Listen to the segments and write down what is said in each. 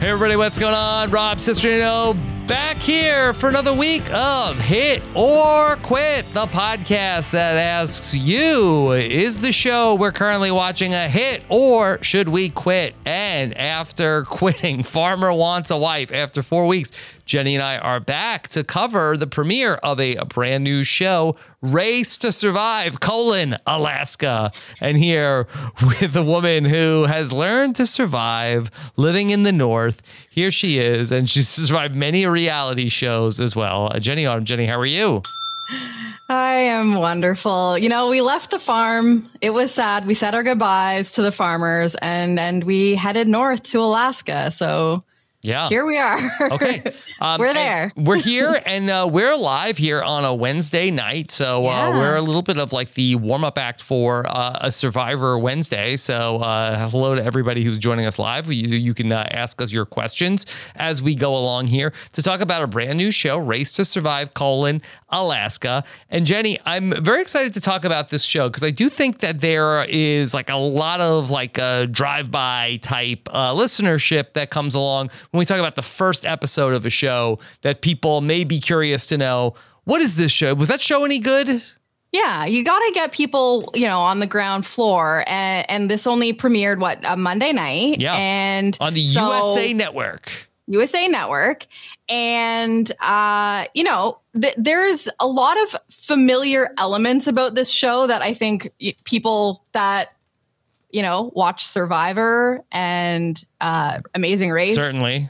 Hey everybody, what's going on? Rob Cesternino back here for another week of Hit or Quit, the podcast that asks you, is the show we're currently watching a hit or should we quit? And after quitting, Farmer Wants a Wife after four weeks, Jenny and I are back to cover the premiere of a, brand new show, Race to Survive, colon, Alaska. And here with a woman who has learned to survive living in the North. Here she is, and she's survived many reality shows as well. Uh, Jenny Autumn. Jenny, how are you? I am wonderful. You know, we left the farm. It was sad. We said our goodbyes to the farmers and and we headed north to Alaska. So yeah. Here we are. okay. Um, we're there. we're here and uh, we're live here on a Wednesday night. So uh, yeah. we're a little bit of like the warm up act for uh, a Survivor Wednesday. So uh, hello to everybody who's joining us live. You, you can uh, ask us your questions as we go along here to talk about a brand new show, Race to Survive, colon, Alaska. And Jenny, I'm very excited to talk about this show because I do think that there is like a lot of like a drive by type uh, listenership that comes along when we talk about the first episode of a show that people may be curious to know what is this show? Was that show any good? Yeah, you got to get people, you know, on the ground floor, and, and this only premiered what a Monday night, yeah, and on the so, USA Network, USA Network, and uh, you know, th- there's a lot of familiar elements about this show that I think people that you know, watch Survivor and uh, Amazing Race. Certainly.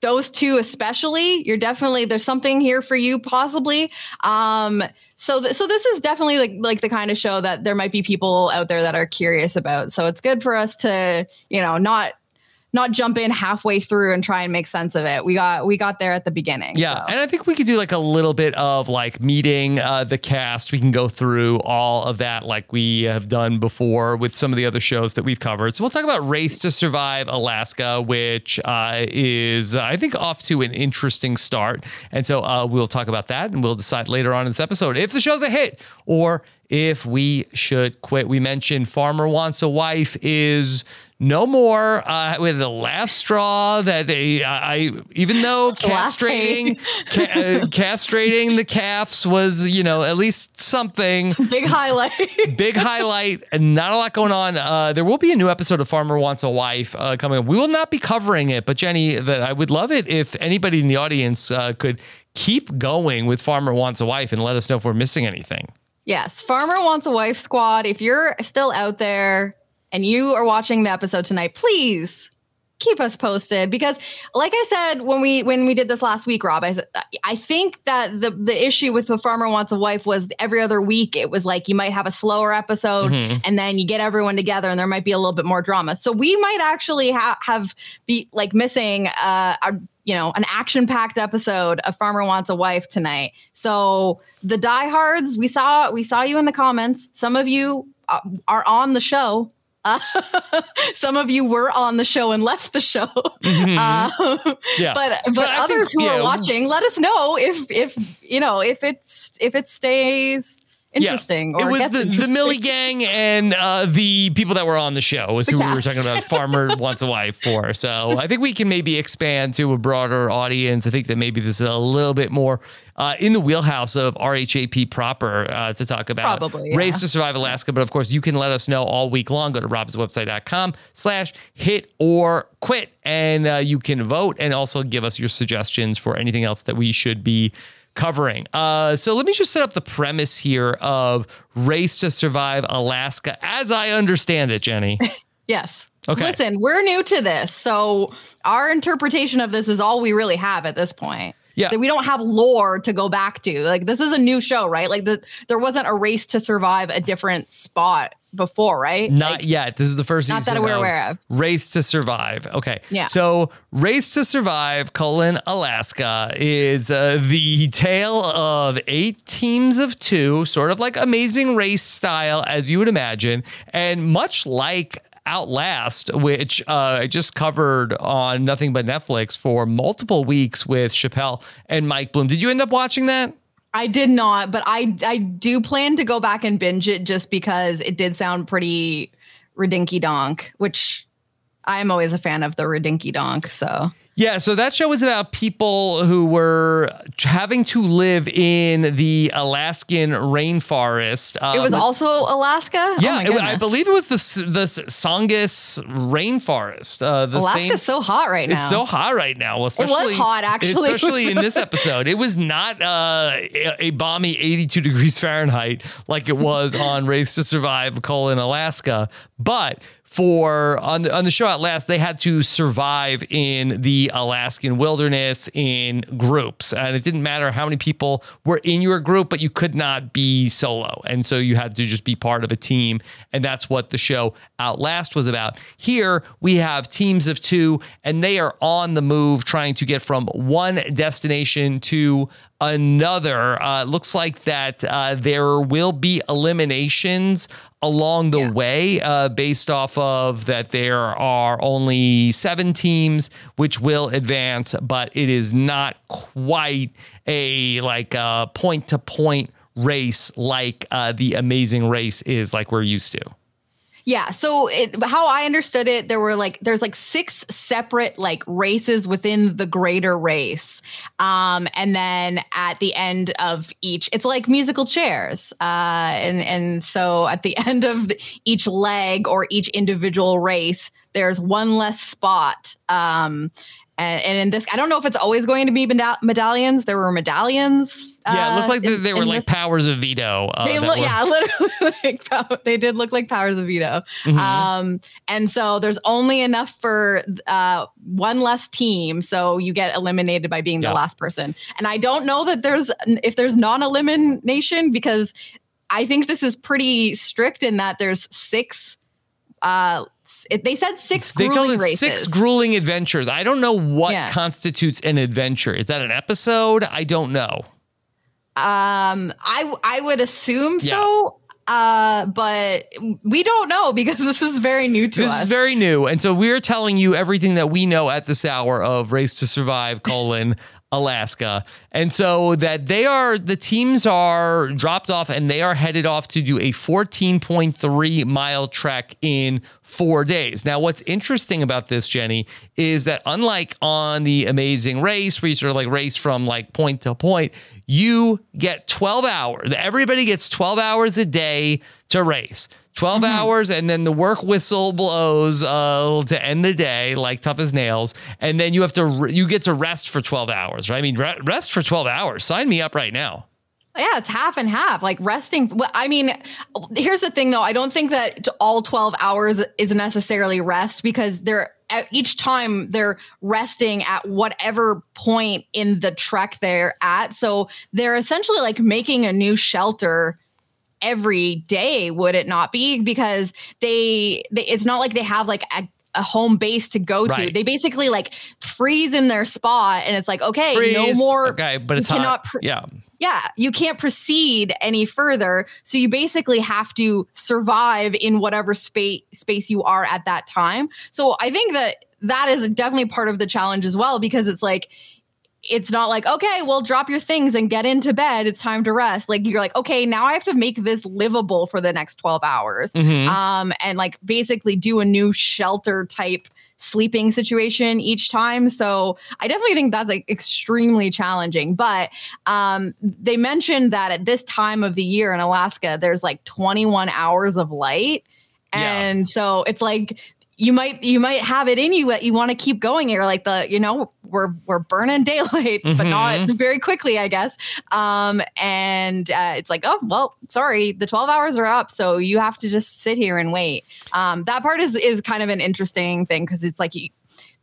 Those two, especially, you're definitely there's something here for you, possibly. Um, so, th- so this is definitely like like the kind of show that there might be people out there that are curious about. So it's good for us to, you know, not not jump in halfway through and try and make sense of it. We got we got there at the beginning. Yeah, so. and I think we could do like a little bit of like meeting uh, the cast. We can go through all of that like we have done before with some of the other shows that we've covered. So we'll talk about Race to Survive Alaska, which uh, is I think off to an interesting start. And so uh, we'll talk about that, and we'll decide later on in this episode if the show's a hit or if we should quit. We mentioned Farmer Wants a Wife is no more uh, with the last straw that they, I, even though castrating ca- uh, castrating the calves was you know at least something. Big highlight. Big highlight and not a lot going on. Uh, there will be a new episode of farmer wants a wife uh, coming up. We will not be covering it but jenny that i would love it if anybody in the audience uh, could keep going with farmer wants a wife and let us know if we're missing anything Yes, Farmer Wants a Wife Squad. If you're still out there and you are watching the episode tonight, please keep us posted because like I said when we when we did this last week, Rob, I I think that the the issue with the farmer wants a wife was every other week it was like you might have a slower episode mm-hmm. and then you get everyone together and there might be a little bit more drama. So we might actually ha- have be like missing uh, a you know an action packed episode of Farmer Wants a Wife tonight. So the diehards, we saw we saw you in the comments. Some of you uh, are on the show uh, some of you were on the show and left the show. Mm-hmm. Uh, yeah. But but, but others think, who are watching, let us know if if you know if it's if it stays interesting. Yeah. it was the, the Millie gang and uh, the people that were on the show was the who cats. we were talking about Farmer Wants a Wife for. So I think we can maybe expand to a broader audience. I think that maybe this is a little bit more uh, in the wheelhouse of RHAP proper uh, to talk about Probably, yeah. Race to Survive Alaska. But of course, you can let us know all week long. Go to robswebsite.com slash hit or quit. And uh, you can vote and also give us your suggestions for anything else that we should be covering. Uh, so let me just set up the premise here of Race to Survive Alaska as I understand it, Jenny. yes. Okay. Listen, we're new to this. So our interpretation of this is all we really have at this point. Yeah. we don't have lore to go back to. Like this is a new show, right? Like the, there wasn't a race to survive a different spot before, right? Not like, yet. This is the first not that we're aware of. Race to Survive. Okay. Yeah. So Race to Survive, colon Alaska, is uh, the tale of eight teams of two, sort of like Amazing Race style, as you would imagine, and much like Outlast, which uh, I just covered on Nothing But Netflix for multiple weeks with Chappelle and Mike Bloom. Did you end up watching that? I did not, but I I do plan to go back and binge it just because it did sound pretty redinky donk, which I'm always a fan of the redinky donk. So yeah, so that show was about people who were having to live in the Alaskan rainforest. Um, it was also Alaska. Yeah, oh it, I believe it was the the Tongass rainforest. Uh, the Alaska's same, so hot right now. It's so hot right now. Especially, it was hot actually, especially in this episode. It was not uh, a balmy 82 degrees Fahrenheit like it was on Race to Survive: colon Alaska, but for on the on the show Outlast, they had to survive in the Alaskan wilderness in groups, and it didn't matter how many people were in your group, but you could not be solo, and so you had to just be part of a team, and that's what the show Outlast was about. Here we have teams of two, and they are on the move, trying to get from one destination to another. Uh, looks like that uh, there will be eliminations along the yeah. way uh, based off of that there are only seven teams which will advance but it is not quite a like a point to point race like uh, the amazing race is like we're used to yeah. So it, how I understood it, there were like there's like six separate like races within the greater race, um, and then at the end of each, it's like musical chairs, uh, and and so at the end of each leg or each individual race, there's one less spot. Um, and, and, in this, I don't know if it's always going to be meda- medallions. There were medallions. Yeah, it looked like uh, in, they were like this. powers of veto. Uh, they look, were- yeah, literally, like, they did look like powers of veto. Mm-hmm. Um, and so there's only enough for uh, one less team, so you get eliminated by being the last person. And I don't know that there's if there's non-elimination because I think this is pretty strict in that there's six uh it, they said six they grueling races. Six grueling adventures. I don't know what yeah. constitutes an adventure. Is that an episode? I don't know. Um, I I would assume yeah. so. Uh, but we don't know because this is very new to this us. This is very new, and so we're telling you everything that we know at this hour of Race to Survive: colon Alaska. And so that they are, the teams are dropped off and they are headed off to do a 14.3 mile trek in four days. Now, what's interesting about this, Jenny, is that unlike on the amazing race, where you sort of like race from like point to point, you get 12 hours. Everybody gets 12 hours a day to race. 12 mm-hmm. hours and then the work whistle blows uh, to end the day like tough as nails and then you have to re- you get to rest for 12 hours right i mean re- rest for 12 hours sign me up right now yeah, it's half and half. Like resting. I mean, here's the thing though. I don't think that all 12 hours is necessarily rest because they're at each time they're resting at whatever point in the trek they're at. So they're essentially like making a new shelter every day, would it not be? Because they, they it's not like they have like a a home base to go right. to. They basically like freeze in their spot, and it's like, okay, freeze. no more. Okay, but it's cannot. Pr- yeah, yeah, you can't proceed any further. So you basically have to survive in whatever space space you are at that time. So I think that that is definitely part of the challenge as well, because it's like it's not like okay well drop your things and get into bed. It's time to rest. Like you're like okay now i have to make this livable for the next 12 hours. Mhm. um and like basically do a new shelter type sleeping situation each time. So i definitely think that's like extremely challenging. But um they mentioned that at this time of the year in alaska there's like 21 hours of light. Yeah. and so it's like you might you might have it in you that you want to keep going. Here like the you know we're we're burning daylight but not very quickly i guess. Um and uh, it's like oh well sorry the 12 hours are up so you have to just sit here and wait. Um that part is is kind of an interesting thing because it's like you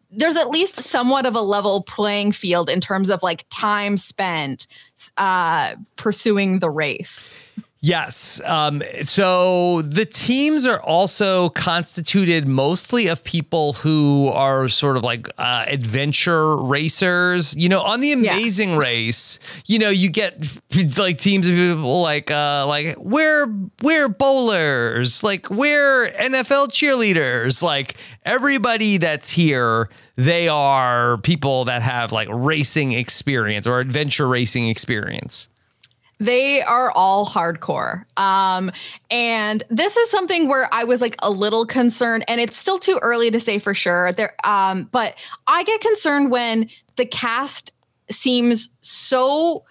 there's at least somewhat of a level playing field in terms of like time spent uh pursuing the race Yes. Um, so the teams are also constituted mostly of people who are sort of like uh, adventure racers. You know, on the Amazing Race, you know, you get like teams of people like uh, like we're we're bowlers, like we're NFL cheerleaders, like everybody that's here. They are people that have like racing experience or adventure racing experience. They are all hardcore. Um, and this is something where I was like a little concerned, and it's still too early to say for sure. There, um, but I get concerned when the cast seems so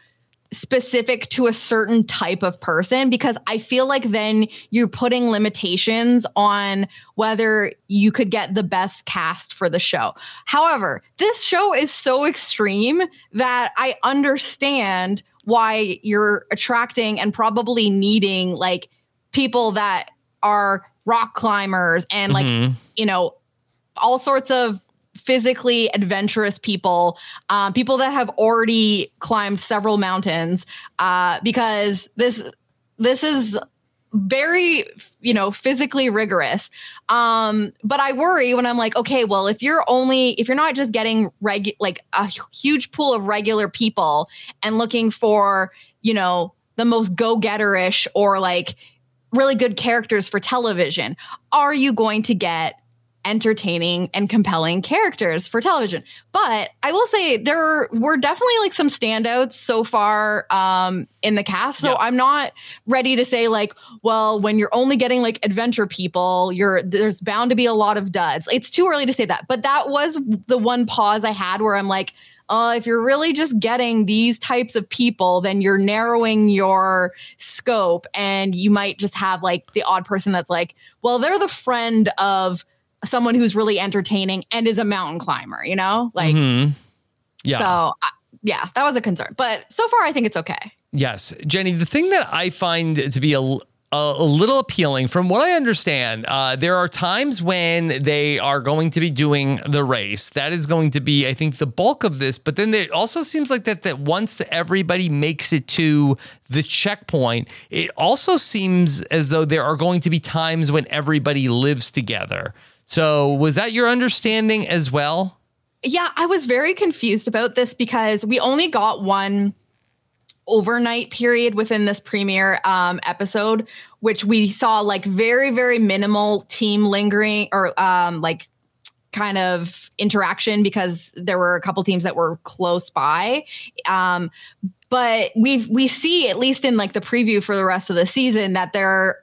specific to a certain type of person because I feel like then you're putting limitations on whether you could get the best cast for the show. However, this show is so extreme that I understand why you're attracting and probably needing like people that are rock climbers and like Mhm. you know all sorts of physically adventurous people um, people that have already climbed several mountains uh, because this this is very you know physically rigorous. Um but i worry when i'm like okay well if you're only if you're not just getting reg like a huge pool of regular people and looking for you know the most go-getterish or like really good characters for television are you going to get entertaining and compelling characters for television. But I will say there were definitely like some standouts so far um, in the cast. So Yeah. I'm not ready to say like, well, when you're only getting like adventure people, you're there's bound to be a lot of duds. It's too early to say that. But that was the one pause I had where I'm like, uh, if you're really just getting these types of people, then you're narrowing your scope and you might just have like the odd person that's like, well, they're the friend of someone who's really entertaining and is a mountain climber, you know? Like, Mhm. yeah. so uh, yeah, that was a concern. But so far, I think it's okay. Yes, Jenny. The thing that I find to be a, a, a little appealing, from what I understand, uh, there are times when they are going to be doing the race. That is going to be, I think, the bulk of this. But then it also seems like that that once everybody makes it to the checkpoint, it also seems as though there are going to be times when everybody lives together. So, was that your understanding as well? Yeah, I was very confused about this because we only got one overnight period within this premiere um, episode, which we saw like very, very minimal team lingering or um, like kind of interaction because there were a couple teams that were close by. Um, but we we see at least in like the preview for the rest of the season that there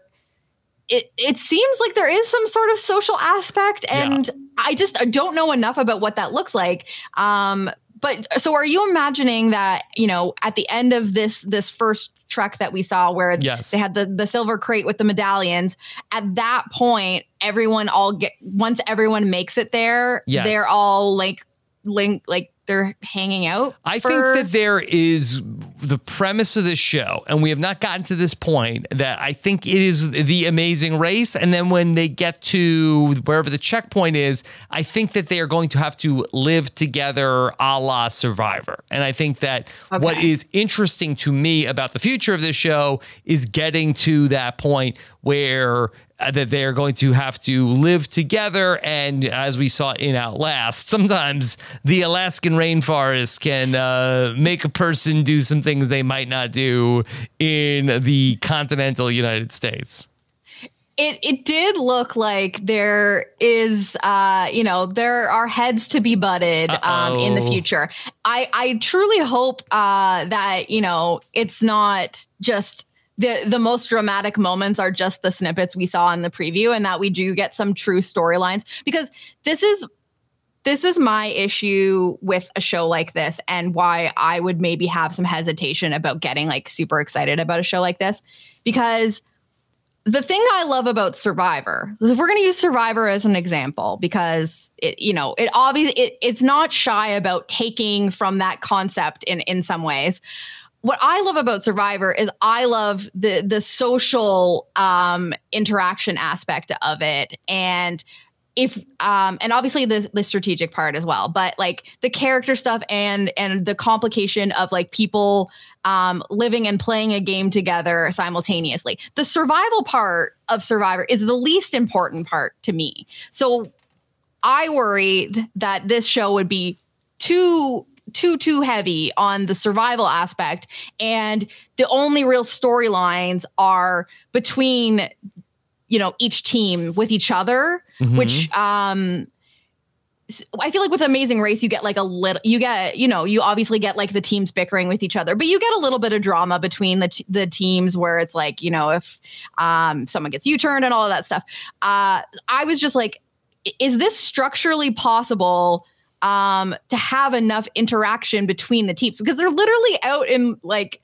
it it seems like there is some sort of social aspect and I just I don't know enough about what that looks like. Um but so are you imagining that, you know, at the end of this this first trek that we saw where Yes. they had the the silver crate with the medallions, at that point everyone all get once everyone makes it there, Yes. they're all like link like they're hanging out. I for- think that there is the premise of this show, and we have not gotten to this point, that I think it is the amazing race. And then when they get to wherever the checkpoint is, I think that they are going to have to live together a la Survivor. And I think that what Okay. is interesting to me about the future of this show is getting to that point where uh, that they are going to have to live together. And as we saw in Outlast, sometimes the Alaskan rainforest can uh, make a person do some things they might not do in the continental United States. it it did look like there is uh you know there are heads to be butted um in the future i i truly hope uh that you know it's not just the the most dramatic moments are just the snippets we saw in the preview and that we do get some true storylines because this is this is my issue with a show like this and why I would maybe have some hesitation about getting like super excited about a show like this because the thing I love about Survivor, if we're going to use Survivor as an example, because it, you know, it obviously it, it's not shy about taking from that concept in in some ways. What I love about Survivor is I love the the social um, interaction aspect of it, and if um and obviously the the strategic part as well but like the character stuff and and the complication of like people um living and playing a game together simultaneously. The survival part of survivor is the least important part to me. So i worried that this show would be too too too heavy on the survival aspect and the only real storylines are between you know each team with each other Mhm. which um I feel like with Amazing Race, you get like a little, you get, you know, you obviously get like the teams bickering with each other, but you get a little bit of drama between the t- the teams where it's like, you know, if um someone gets U turned and all of that stuff. Uh, I was just like, is this structurally possible? Um, to have enough interaction between the teams because they're literally out in like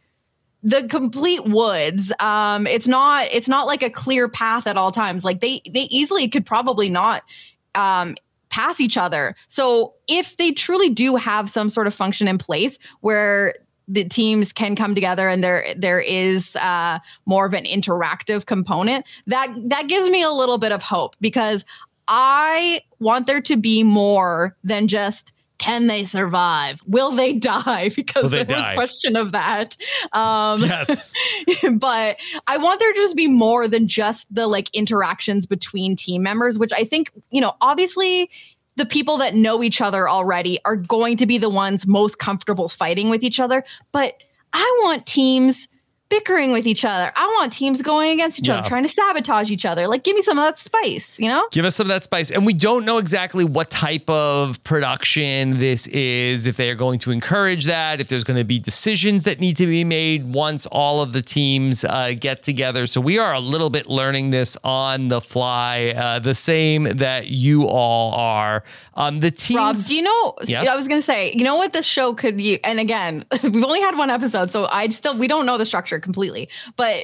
the complete woods um it's not it's not like a clear path at all times. Like they they easily could probably not um pass each other. So if they truly do have some sort of function in place where the teams can come together and there there is uh more of an interactive component that that gives me a little bit of hope because i want there to be more than just can they survive will they die because Will there was die? question of that um yes. but I want there to just be more than just the like interactions between team members, which I think, you know, obviously the people that know each other already are going to be the ones most comfortable fighting with each other. But I want teams bickering with each other. I want teams going against each Yeah. other, trying to sabotage each other. Like, give me some of that spice, you know? Give us some of that spice. And we don't know exactly what type of production this is, if they are going to encourage that, if there's going to be decisions that need to be made once all of the teams uh, get together. So we are a little bit learning this on the fly, uh, the same that you all are. Um, the teams. Rob, do you know? Yes? I was going to say, you know what this show could use? And again, we've only had one episode, so I still we don't know the structure completely, but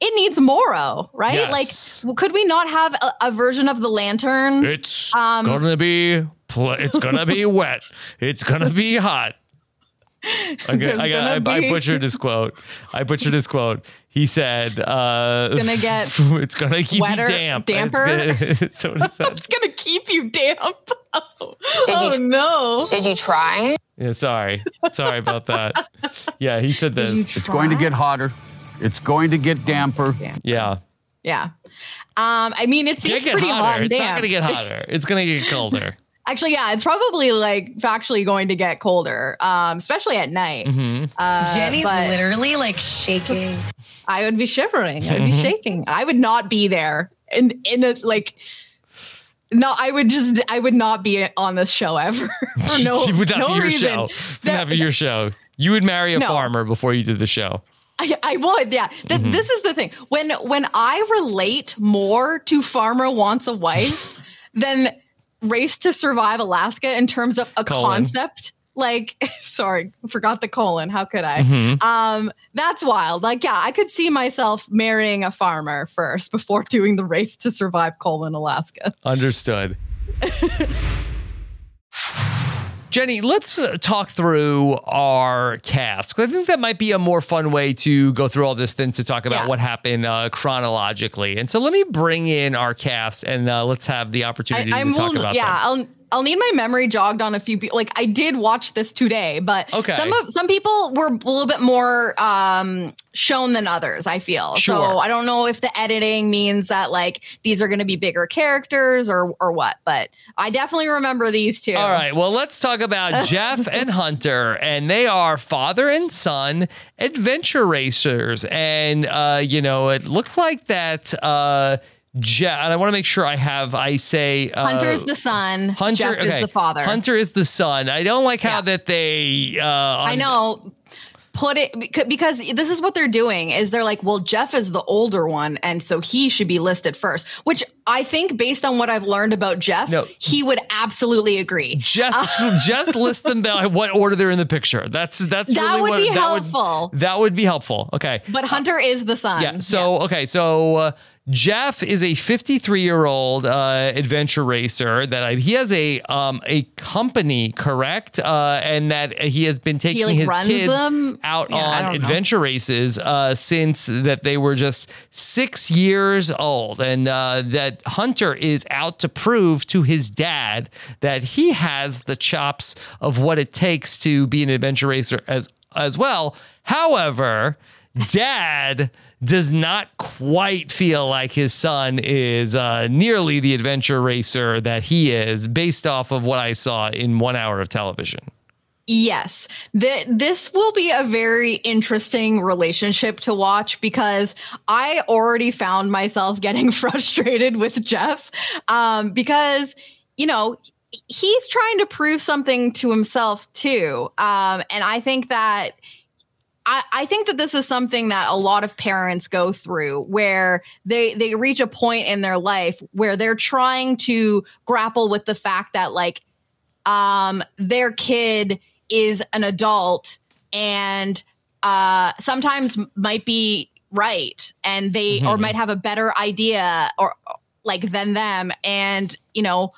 it needs Moro, right? Yes. Like, could we not have a, a version of the lanterns? it's Um, gonna be pl- it's gonna be wet. It's gonna be hot. I'm gonna, I, got, I, I butchered his quote. I butchered his quote. He said, uh, It's gonna get it's gonna keep wetter- you damp. damper? It's gonna- so what is that? it's gonna keep you damp. oh you- no! Did you try? Yeah, sorry, sorry about that. Yeah, he said this. It's going to get hotter. It's going to get damper. Yeah, Yeah. Um, I mean, it seems pretty hotter. hot and it's not gonna get hotter. It's gonna get colder. Actually, yeah, it's probably like factually going to get colder, um, especially at night. Mm-hmm. Uh, Jenny's but- literally like shaking. I would be shivering. I would be Mm-hmm. shaking. I would not be there in in a like. No, I would just I would not be on this show ever for no would not no be your reason. show. That- Not be your show. You would marry a No. farmer before you did the show. I, I would, yeah. Th- Mm-hmm. This is the thing. When when I relate more to Farmer Wants a Wife than Race to Survive Alaska in terms of a Colon. concept, like sorry, forgot the colon. How could I? Mhm. Um, that's wild. Like, yeah, I could see myself marrying a farmer first before doing the Race to Survive colon Alaska. Understood. Jenny, let's uh, talk through our cast. I think that might be a more fun way to go through all this than to talk about Yeah. what happened uh, chronologically. And so let me bring in our cast and uh, let's have the opportunity I, I'm to talk will- about yeah. I'll need my memory jogged on a few people. Like I did watch this today, but Okay. some of some people were a little bit more um shown than others, I feel. Sure. So I don't know if the editing means that like these are gonna be bigger characters or or what, but I definitely remember these two. All right. Well, let's talk about Jeff and Hunter, and they are father and son adventure racers. And uh, you know, it looks like that uh, Jeff, and I want to make sure I have. I say uh, is the son. Hunter Jeff okay. is the father. Hunter is the son. I don't like how Yeah. that they. Uh, I know. Put it because this is what they're doing is they're like, well, Jeff is the older one, and so he should be listed first. Which I think, based on what I've learned about Jeff, No. he would absolutely agree. Just just list them by what order they're in the picture. That's that's That really would what be that helpful. Would, that would be helpful. Okay. But Hunter is the son. Yeah. So okay. So uh, Jeff is a 53 year old uh, adventure racer that I, he has a um, a company, correct? Uh, and that he has been taking like, his kids them? out Yeah, on don't know. adventure races uh, since that they were just six years old, and uh, that Hunter is out to prove to his dad that he has the chops of what it takes to be an adventure racer as as well. However, dad does not quite feel like his son is uh, nearly the adventure racer that he is based off of what I saw in one hour of television. Yes. Th- this will be a very interesting relationship to watch because I already found myself getting frustrated with Jeff um, because, you know, he's trying to prove something to himself too. Um, and I think that. I, I think that this is something that a lot of parents go through where they they reach a point in their life where they're trying to grapple with the fact that like um their kid is an adult and uh sometimes might be right and they or might have a better idea or like than them. And you know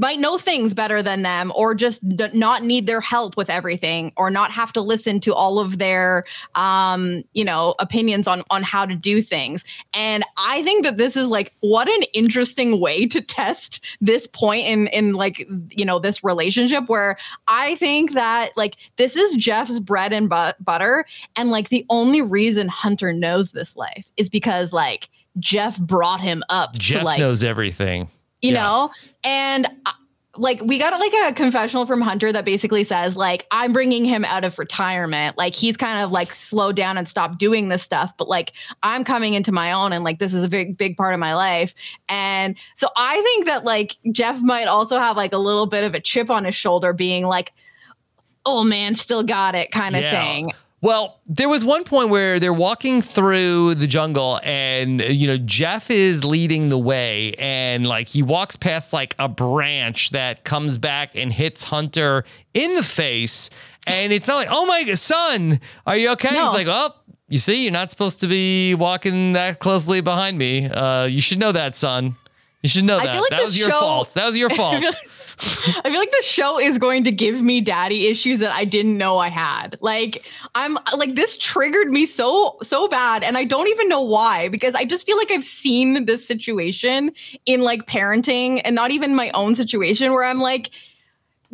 might know things better than them or just d- not need their help with everything or not have to listen to all of their um you know opinions on on how to do things and i think that this is like what an interesting way to test this point in in like you know this relationship where i think that like this is jeff's bread and bu- butter and like the only reason hunter knows this life is because like jeff brought him up Jeff to like knows everything. You Yeah. know and uh, like we got like a confessional from hunter that basically says like i'm bringing him out of retirement like he's kind of like slowed down and stopped doing this stuff but like i'm coming into my own and like this is a big big part of my life and so i think that like jeff might also have like a little bit of a chip on his shoulder being like oh man still got it kind of Yeah. thing Well, there was one point where they're walking through the jungle and you know Jeff is leading the way and like he walks past like a branch that comes back and hits Hunter in the face and it's not like, "Oh my son, are you okay?" No. He's like, "Oh, you see, you're not supposed to be walking that closely behind me. Uh, you should know that, son. You should know I that. like that was your fault. That was your fault." I feel like the show is going to give me daddy issues that I didn't know I had. Like I'm like this triggered me so so bad and I don't even know why because I just feel like I've seen this situation in like parenting and not even my own situation where I'm like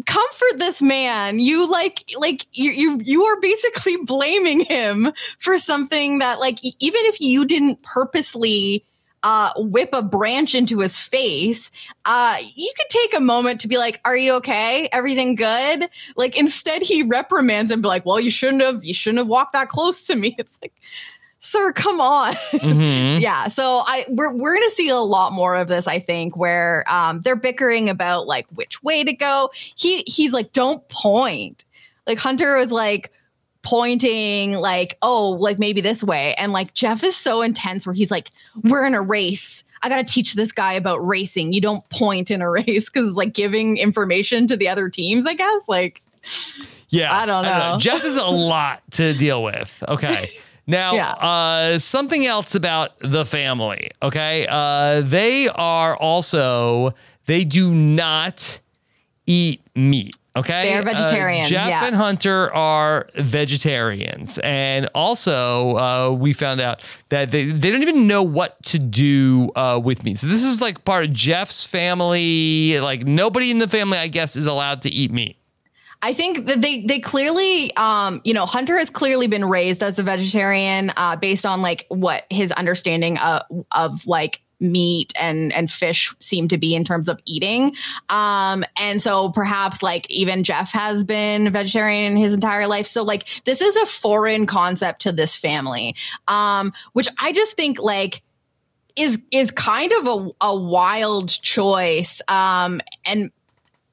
comfort this man you like like you you you are basically blaming him for something that like even if you didn't purposely uh, whip a branch into his face, uh, you could take a moment to be like, "Are you okay? Everything good?" Like instead, he reprimands him, be like, "Well, you shouldn't have. You shouldn't have walked that close to me." It's like, sir, come on. Mhm. yeah. So I we're we're gonna see a lot more of this. I think where um, they're bickering about like which way to go. He he's like, "Don't point." Like Hunter was like pointing like oh like maybe this way and like jeff is so intense where he's like we're in a race i gotta teach this guy about racing you don't point in a race because it's like giving information to the other teams i guess like Yeah. I don't know. Jeff is a lot to deal with. Okay. Now, Yeah. uh, something else about the family. Okay. Uh, they are also, they do not eat meat. Okay. They are Uh, Jeff yeah. and Hunter are vegetarians. And also, uh, we found out that they, they don't even know what to do uh, with meat. So this is like part of Jeff's family. Like nobody in the family, I guess, is allowed to eat meat. I think that they they clearly, um, you know, Hunter has clearly been raised as a vegetarian, uh, based on like what his understanding of, of like meat and and fish seem to be in terms of eating. Um, and so perhaps like even Jeff has been vegetarian his entire life. So like this is a foreign concept to this family, um, which I just think like is is kind of a, a wild choice. Um, and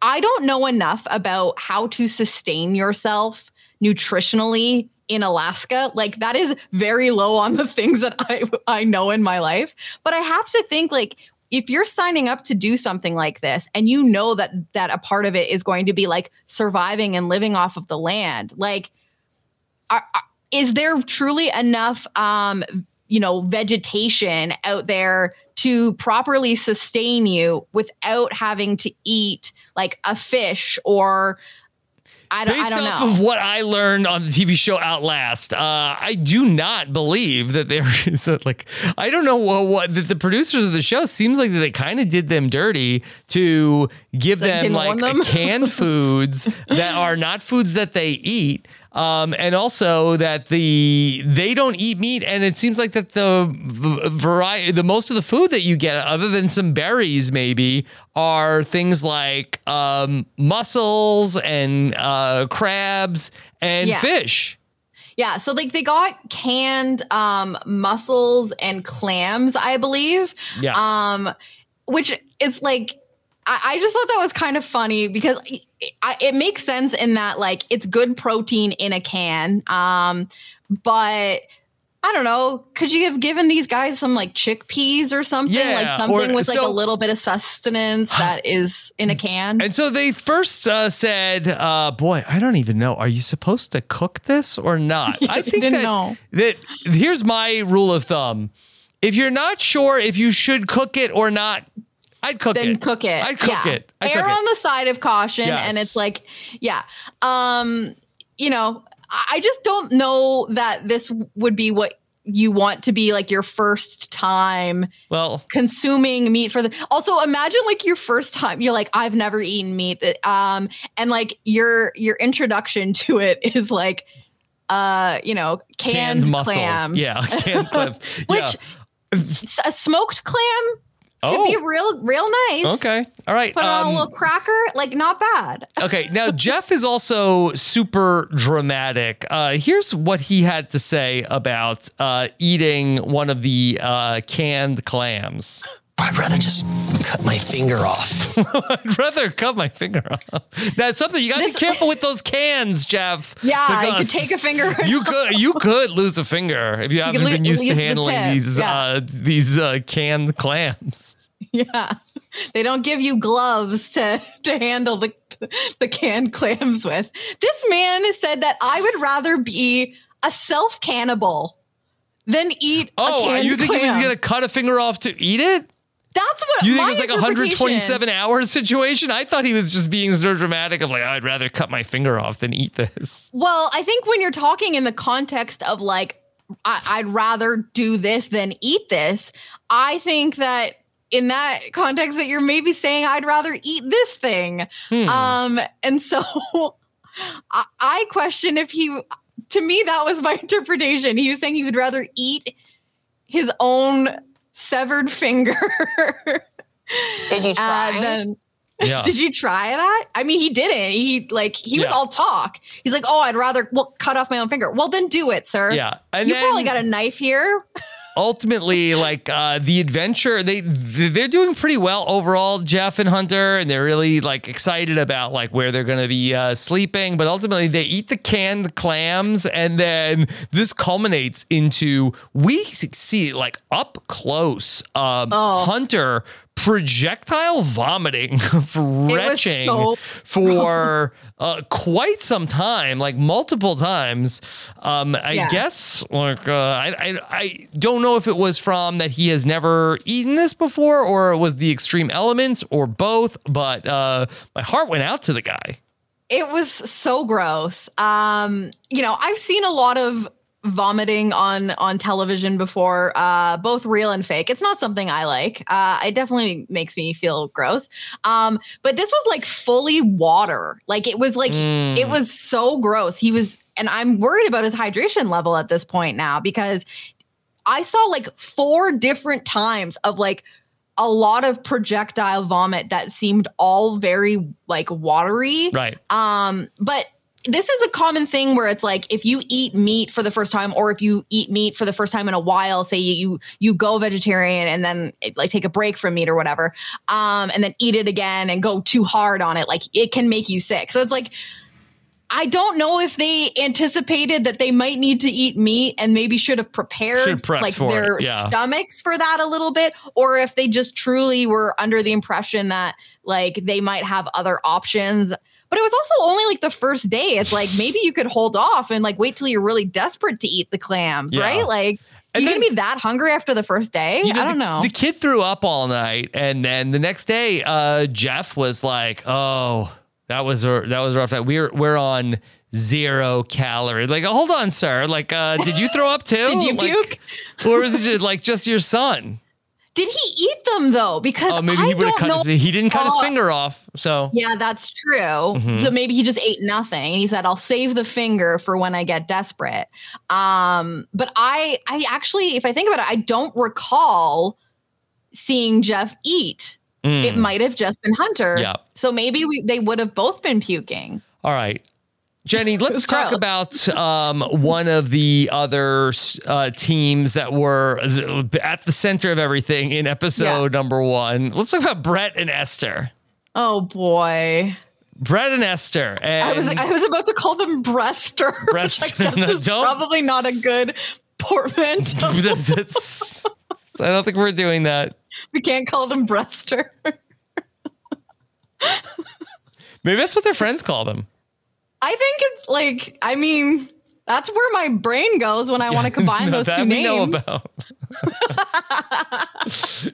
I don't know enough about how to sustain yourself nutritionally in Alaska. Like that is very low on the things that I I know in my life. But I have to think like if you're signing up to do something like this and you know that that a part of it is going to be like surviving and living off of the land, like are, are, is there truly enough um you know vegetation out there to properly sustain you without having to eat like a fish or I don't, Based I don't off know. of what I learned on the TV show Outlast, uh, I do not believe that there is a, like I don't know what, what that the producers of the show seems like that they kind of did them dirty to give Like, them like them? canned foods that are not foods that they eat. Um, and also that the they don't eat meat, and it seems like that the v- variety, the most of the food that you get, other than some berries, maybe, are things like um, mussels and uh, crabs and Yeah. fish. Yeah, so like they got canned um mussels and clams, I believe. Yeah. Um which is like I, I just thought that was kind of funny because it, it makes sense in that like it's good protein in a can. Um but I don't know. Could you have given these guys some like chickpeas or something? Yeah, like something or- with like so- a little bit of sustenance that is in a can. And so they first uh, said, uh, "Boy, I don't even know. Are you supposed to cook this or not?" I think didn't that, know. that here's my rule of thumb: if you're not sure if you should cook it or not, I'd cook then it. cook it. I'd cook Yeah. it. I'd Err cook it. on the side of caution, and it's like, yeah, um, you know, I just don't know that this would be what you want to be like your first time well, consuming meat for the also imagine like your first time you're like i've never eaten meat that- um and like your your introduction to it is like uh you know canned, canned clams Yeah, canned clams. which yeah. a smoked clam could Oh. be real real nice Okay. All right. put on a um, little cracker like not bad Okay, now Jeff is also super dramatic. Uh, here's what he had to say about uh, eating one of the uh, canned clams. I'd rather just cut my finger off. I'd rather cut my finger off. That's something you got to be careful with those cans, Jeff. Yeah, you could take a finger You could you could lose a finger if you haven't lo- been used to lose the handling these yeah. uh, these uh, canned clams. yeah they don't give you gloves to to handle the the canned clams with this man said that i would rather be a self cannibal than eat a Oh, canned you think he was clam. gonna cut a finger off to eat it? That's what You think it's like a 127 hours situation? I thought he was just being so dramatic of like, I'd rather cut my finger off than eat this. Well, I think when you're talking in the context of like, I, I'd rather do this than eat this, I think that in that context that you're maybe saying I'd rather eat this thing. Hmm. Um, and so I, I question if he, to me, that was my interpretation. He was saying he would rather eat his own severed finger. Did you uh, try? than, Yeah. did you try that? I mean, he didn't. He like he was all talk. He's like, "Oh, I'd rather well cut off my own finger." Well, then do it, sir. Yeah. And you then probably got a knife here. ultimately, like uh, the adventure, they they're doing pretty well overall, Jeff and Hunter, and they're really like excited about like where they're gonna be uh, sleeping. But ultimately, they eat the canned clams, and then this culminates into we see like up close, um, Oh. Hunter projectile vomiting, retching so for uh, quite some time, like multiple times. Um, I Yeah. guess, like, uh, I, I, I don't know if it was from that he has never eaten this before, or it was the extreme elements, or both. But uh, my heart went out to the guy. It was so gross. Um, you know, I've seen a lot of vomiting on on television before, uh, both real and fake. It's not something I like. Uh, it definitely makes me feel gross. Um, but this was like fully water. Like it was like Mm. it was so gross. He was, and I'm worried about his hydration level at this point now because I saw like four different times of like a lot of projectile vomit that seemed all very like watery. Right. Um, but this is a common thing where it's like if you eat meat for the first time or if you eat meat for the first time in a while say you you go vegetarian and then like take a break from meat or whatever um and then eat it again and go too hard on it like it can make you sick so it's like I don't know if they anticipated that they might need to eat meat and maybe should have prepared like their yeah. stomachs for that a little bit, or if they just truly were under the impression that like they might have other options. But it was also only like the first day. It's like maybe you could hold off and like wait till you're really desperate to eat the clams, Yeah. right? Like And you then- gonna be that hungry after the first day? You know, I don't the, know. The kid threw up all night, and then the next day, uh, Jeff was like, "Oh, that was a that was a rough night. We're we're on zero calories. Like, hold on, sir. Like, uh, did you throw up too? Did you Like, puke? or was it just, like just your son? Did he eat them though? Because Oh, maybe I he would have cut. know His, he didn't cut his finger off. So Yeah, that's true. Mhm. So maybe he just ate nothing. And he said, I'll save the finger for when I get desperate. Um, but I I actually, if I think about it, I don't recall seeing Jeff eat. Mm. It might have just been Hunter. Yeah. So maybe we, they would have both been puking. All right. Jenny, let's talk gross. about um, one of the other uh, teams that were at the center of everything in episode number one. Let's talk about Brett and Esther. Oh boy. Brett and Esther. And I was I was about to call them breaster. Breast- which I guess is Don't- probably not a good portmanteau. I don't think we're doing that. we can't call them breaster. Maybe that's what their friends call them. I think it's like, I mean, that's where my brain goes when I want to combine No, those two names.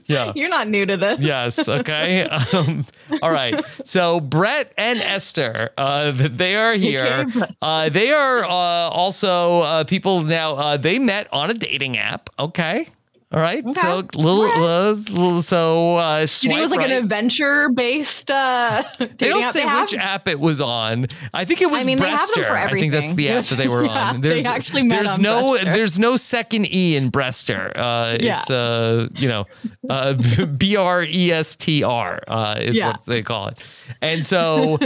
yeah. You're not new to this. Yes. Okay. Um, all right. So Brett and Esther, uh, they are here. Uh, they are uh, also uh, people now. Uh, they met on a dating app. Okay. All right. Okay. So little, uh, little so uh, think it was like right. an adventure based uh, They don't app say they which app it was on. I think it was I mean, they have them for I think that's the app that they were Yeah, on. they actually met there's on no Breaster. there's no second E in Brester. Uh, Yeah. It's uh, you know, uh, B R E S T R uh, is Yeah. what they call it. And so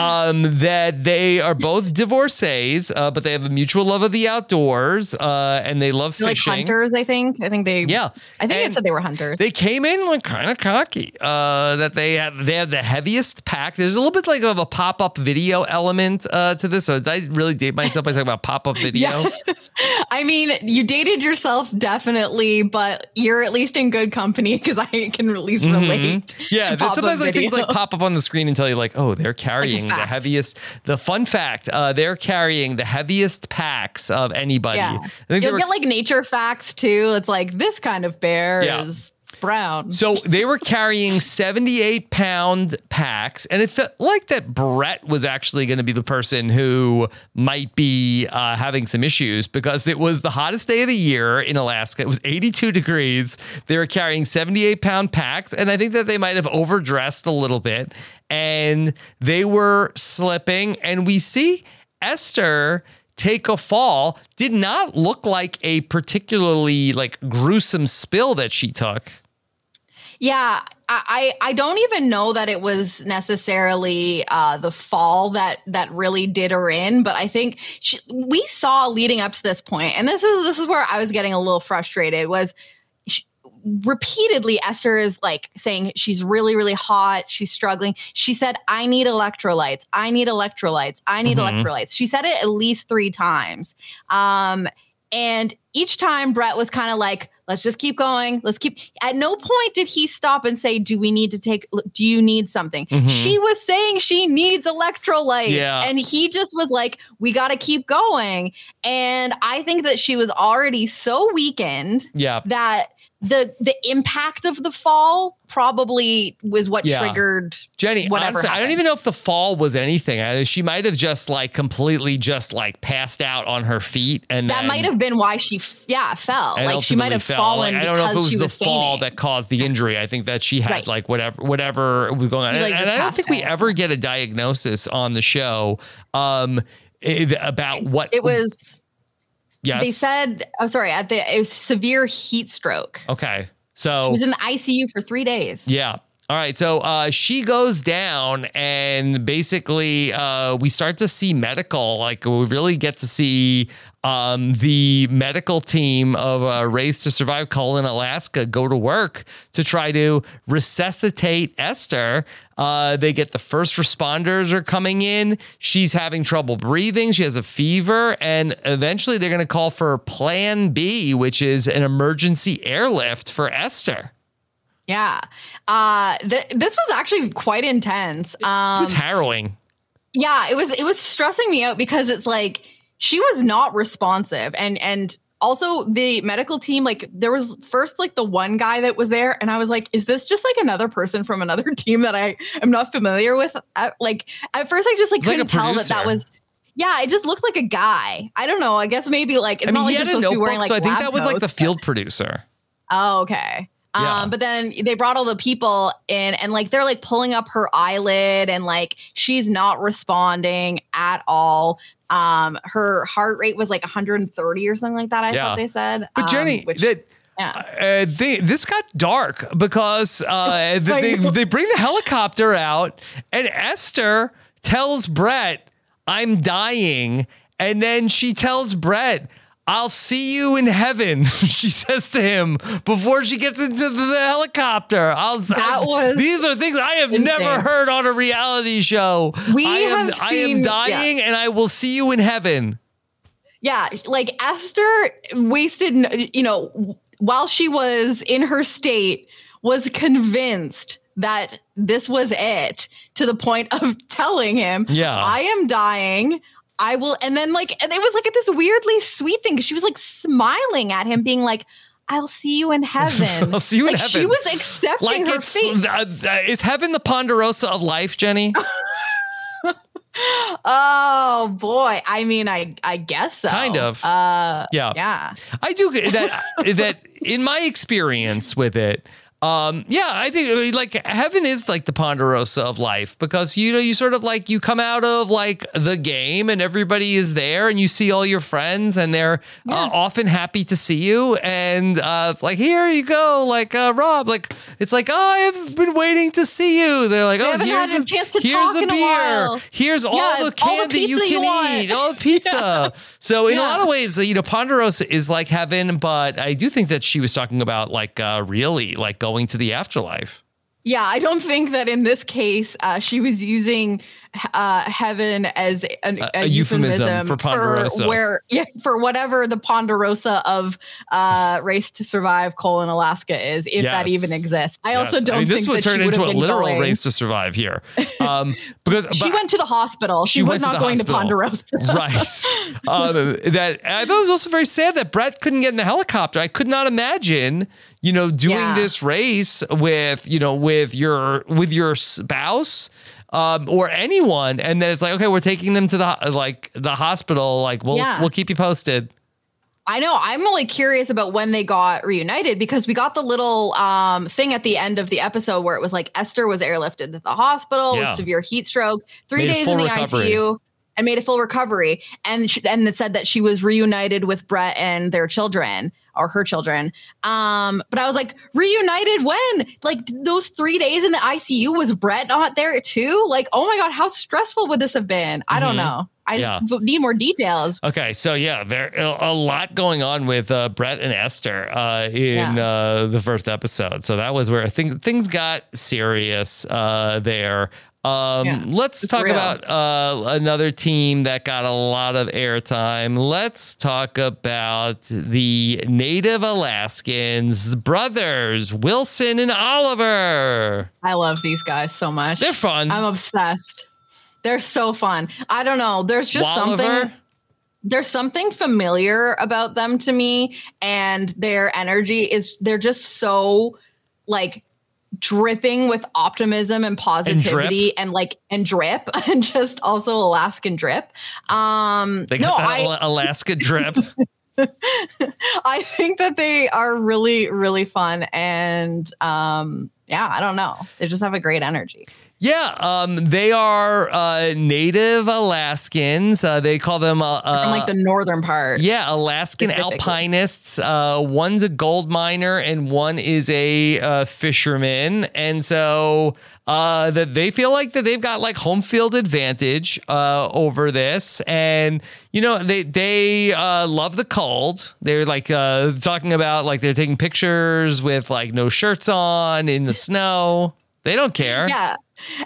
um, that they are both divorcees, uh, but they have a mutual love of the outdoors uh, and they love They're like hunters, I think. I think they. Yeah. I think And it said they were hunters. They came in like kind of cocky. Uh, that they had they had the heaviest pack. There's a little bit like of a pop up video element uh, to this. So did I really date myself by talking about pop up video? Yeah. I mean, you dated yourself definitely, but you're at least in good company because I can at least relate. Mm-hmm. Yeah, to there's pop-up sometimes like things like pop up on the screen and tell you like, oh, they're carrying the heaviest. The fun fact, uh, they're carrying the heaviest packs of anybody. Yeah. I think they You'll were- get like nature facts too. It's like this kind of bear Yeah. is brown. So they were carrying 78 pound packs, and it felt like that Brett was actually going to be the person who might be uh, having some issues because it was the hottest day of the year in Alaska. It was 82 degrees. They were carrying 78 pound packs, and I think that they might have overdressed a little bit, and they were slipping. And we see Esther take a fall did not look like a particularly like gruesome spill that she took Yeah, I, I don't even know that it was necessarily uh, the fall that that really did her in, but I think she, we saw leading up to this point, and this is this is where I was getting a little frustrated. Was repeatedly Esther is like saying she's really really hot, she's struggling. She said, "I need electrolytes. I need electrolytes. I need Mhm. electrolytes." She said it at least three times. Um, and each time Brett was kind of like, let's just keep going. Let's keep. At no point did he stop and say, do we need to take, do you need something? Mhm. She was saying she needs electrolytes. Yeah. And he just was like, we got to keep going. And I think that she was already so weakened yeah that the the impact of the fall probably was what Yeah. triggered Jenny, whatever honestly, I don't even know if the fall was anything. I, she might have just like completely just like passed out on her feet, and that might have been why she f- yeah fell like she might have fell. fallen Like, I don't know if it because was the was fall that caused the injury. I think that she had Right. like whatever whatever was going on, She, and, like, and I don't think we ever get a diagnosis on the show um, it- about what it was Yes, They said, oh, sorry, at the it was severe heat stroke. okay. So She was in the ICU for three days. Yeah. All right, so uh, she goes down, and basically, uh, we start to see medical. Like, we really get to see um, the medical team of uh, Race to Survive Colon, Alaska, go to work to try to resuscitate Esther. Uh, they get the first responders are coming in. She's having trouble breathing. She has a fever, and eventually, they're going to call for Plan B, which is an emergency airlift for Esther. Yeah. Uh, th- this was actually quite intense. Um, It was harrowing. yeah, it was it was stressing me out because it's like she was not responsive and and also the medical team like there was first like the one guy that was there and I was like is this just like another person from another team that I am not familiar with I, like at first I just like It's couldn't a tell that that was yeah, it just looked like a guy. I don't know. I guess maybe like it's I not mean, like he you're supposed to be wearing like so I think that was like the field producer. Oh, okay. Yeah. Um, but then they brought all the people in and like they're like pulling up her eyelid and like she's not responding at all. Um, her heart rate was like 130 or something like that. I Yeah. thought they said. But Um, Jenny, which- that yeah. uh, they, this got dark because uh, they they bring the helicopter out, and Esther tells Brett, "I'm dying," and then she tells Brett. I'll see you in heaven, she says to him before she gets into the helicopter. I'll, That was these are things I have never heard on a reality show. We I am, have I am seen- dying, and I will see you in heaven. Yeah, like Esther wasted, you know, while she was in her state, was convinced that this was it to the point of telling him, Yeah. I am dying. I will. And then, like, and it was like at this weirdly sweet thing because she was like smiling at him, being like, I'll see you in heaven. I'll see you in heaven. She was accepting Like her it's fate. uh, uh, is heaven the ponderosa of life, Jenny? Oh boy. I mean, I I guess so. Kind of. Uh, Yeah. yeah. I do that that in my experience with it. Um, yeah, I think I mean, like heaven is like the ponderosa of life because you know you sort of like you come out of like the game and everybody is there and you see all your friends and they're uh, often happy to see you and uh, it's like here you go like uh, Rob like it's like oh I've been waiting to see you. They're like We oh here's had a chance to here's talk a a beer. while." here's all Yeah, the all the candy you you can want. eat. All the pizza. So in a lot of ways you know Ponderosa is like heaven but I do think that she was talking about like uh, really like going to the afterlife. Yeah, I don't think that in this case uh, she was using uh, heaven as an, a, A- euphemism euphemism, for Ponderosa. where yeah, for whatever the Ponderosa of uh, Race to Survive colon Alaska is, if that even exists. I also don't I mean, think this would that turn into a literal going. race to survive here um, because She went to the hospital. She, She was not going to. Ponderosa. right. Um, that I thought it was also very sad that Brett couldn't get in the helicopter. I could not imagine, you know, doing Yeah. this race with, you know, with your with your spouse um, or anyone, and then it's like, okay, we're taking them to the like the hospital. Like, we'll Yeah. we'll keep you posted. I know. I'm only curious about when they got reunited because we got the little um, thing at the end of the episode where it was like Esther was airlifted to the hospital Yeah. with severe heat stroke, three Made days in the recovery. ICU, and made a full recovery. And she, and it said that she was reunited with Brett and their children or her children. Um, but I was like, reunited when? Like those three days in the ICU was Brett not there too? Like, oh my god, how stressful would this have been? I don't know. I just Mm-hmm. Need more details. Okay, so yeah, there a lot going on with uh, Brett and Esther uh, in Yeah. uh, the first episode. So that was where things things got serious uh, there. Um, Yeah, let's talk real. about uh, another team that got a lot of airtime. Let's talk about the Native Alaskans, the brothers Wilson and Oliver. I love these guys so much. They're fun. I'm obsessed. They're so fun. I don't know. There's just Walliver? something there's something familiar about them to me and their energy is they're just so like dripping with optimism and positivity and, like and drip and just also Alaskan drip. Um They no, got that I Alaska drip. I think that they are really, really fun. And um, yeah, I don't know. They just have a great energy. Yeah, um, they are uh, native Alaskans. Uh, they call them uh, From like the northern part. Yeah, Alaskan alpinists. Uh, one's a gold miner and one is a uh, fisherman, and so uh, that they feel like that they've got like home field advantage uh, over this, and you know they they uh, love the cold. They're like uh, talking about like they're taking pictures with like no shirts on in the snow. They don't care. Yeah.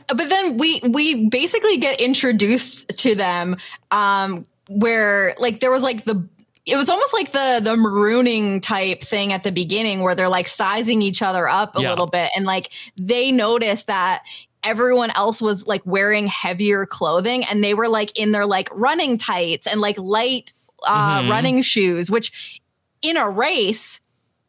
But then we we basically get introduced to them um where like there was like the it was almost like the the marooning type thing at the beginning where they're like sizing each other up a Yeah. little bit and like they noticed that everyone else was like wearing heavier clothing and they were like in their like running tights and like light uh Mhm. running shoes which in a race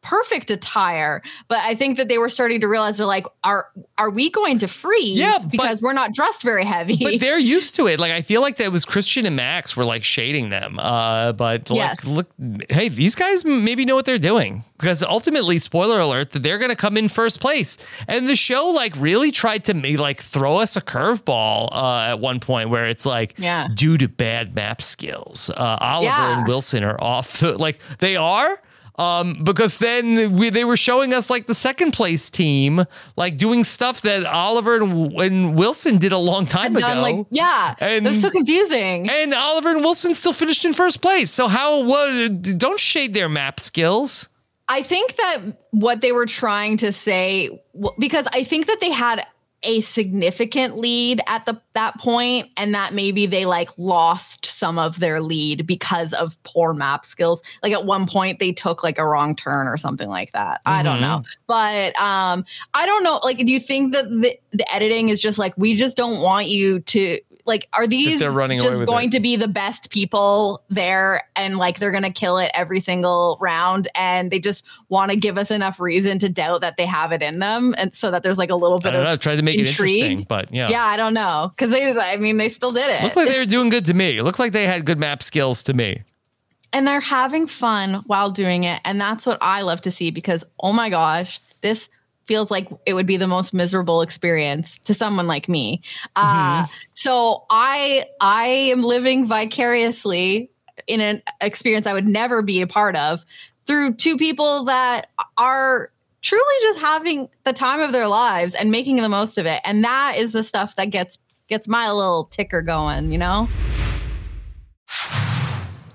perfect attire but i think that they were starting to realize they're like are are we going to freeze Yeah, but- because we're not dressed very heavy But they're used to it. Like I feel like that was Christian and Max were like shading them. Uh, but like, Yes. look, hey, these guys maybe know what they're doing because ultimately, spoiler alert, that they're going to come in first place. And the show like really tried to me like throw us a curveball uh, at one point where it's like, Yeah. due to bad map skills, uh, Oliver Yeah. and Wilson are off. Like they are. Um, because then we, they were showing us like the second place team, like doing stuff that Oliver and, and Wilson did a long time done ago. like yeah And- it was so confusing and Oliver and Wilson still finished in first place. So how? What? Don't shade their map skills. I think that what they were trying to say, because I think that they had a significant lead at the that point, and that maybe they like lost some of their lead because of poor map skills. Like at one point, they took like a wrong turn or something like that. I don't know, but um, I don't know. Like, do you think that the, the editing is just like we just don't want you to? Like, are these just going it. to be the best people there and like they're going to kill it every single round and they just want to give us enough reason to doubt that they have it in them and so that there's like a little bit of know. Tried to make it intrigue. interesting, but yeah. yeah i don't know because they i mean they still did it Looked like they were doing good to me. It looked like they had good map skills to me. and they're having fun while doing it and that's what i love to see because oh my gosh this feels like it would be the most miserable experience to someone like me. Uh, so i i am living vicariously in an experience i would never be a part of through two people that are truly just having the time of their lives and making the most of it. And that is the stuff that gets gets my little ticker going you know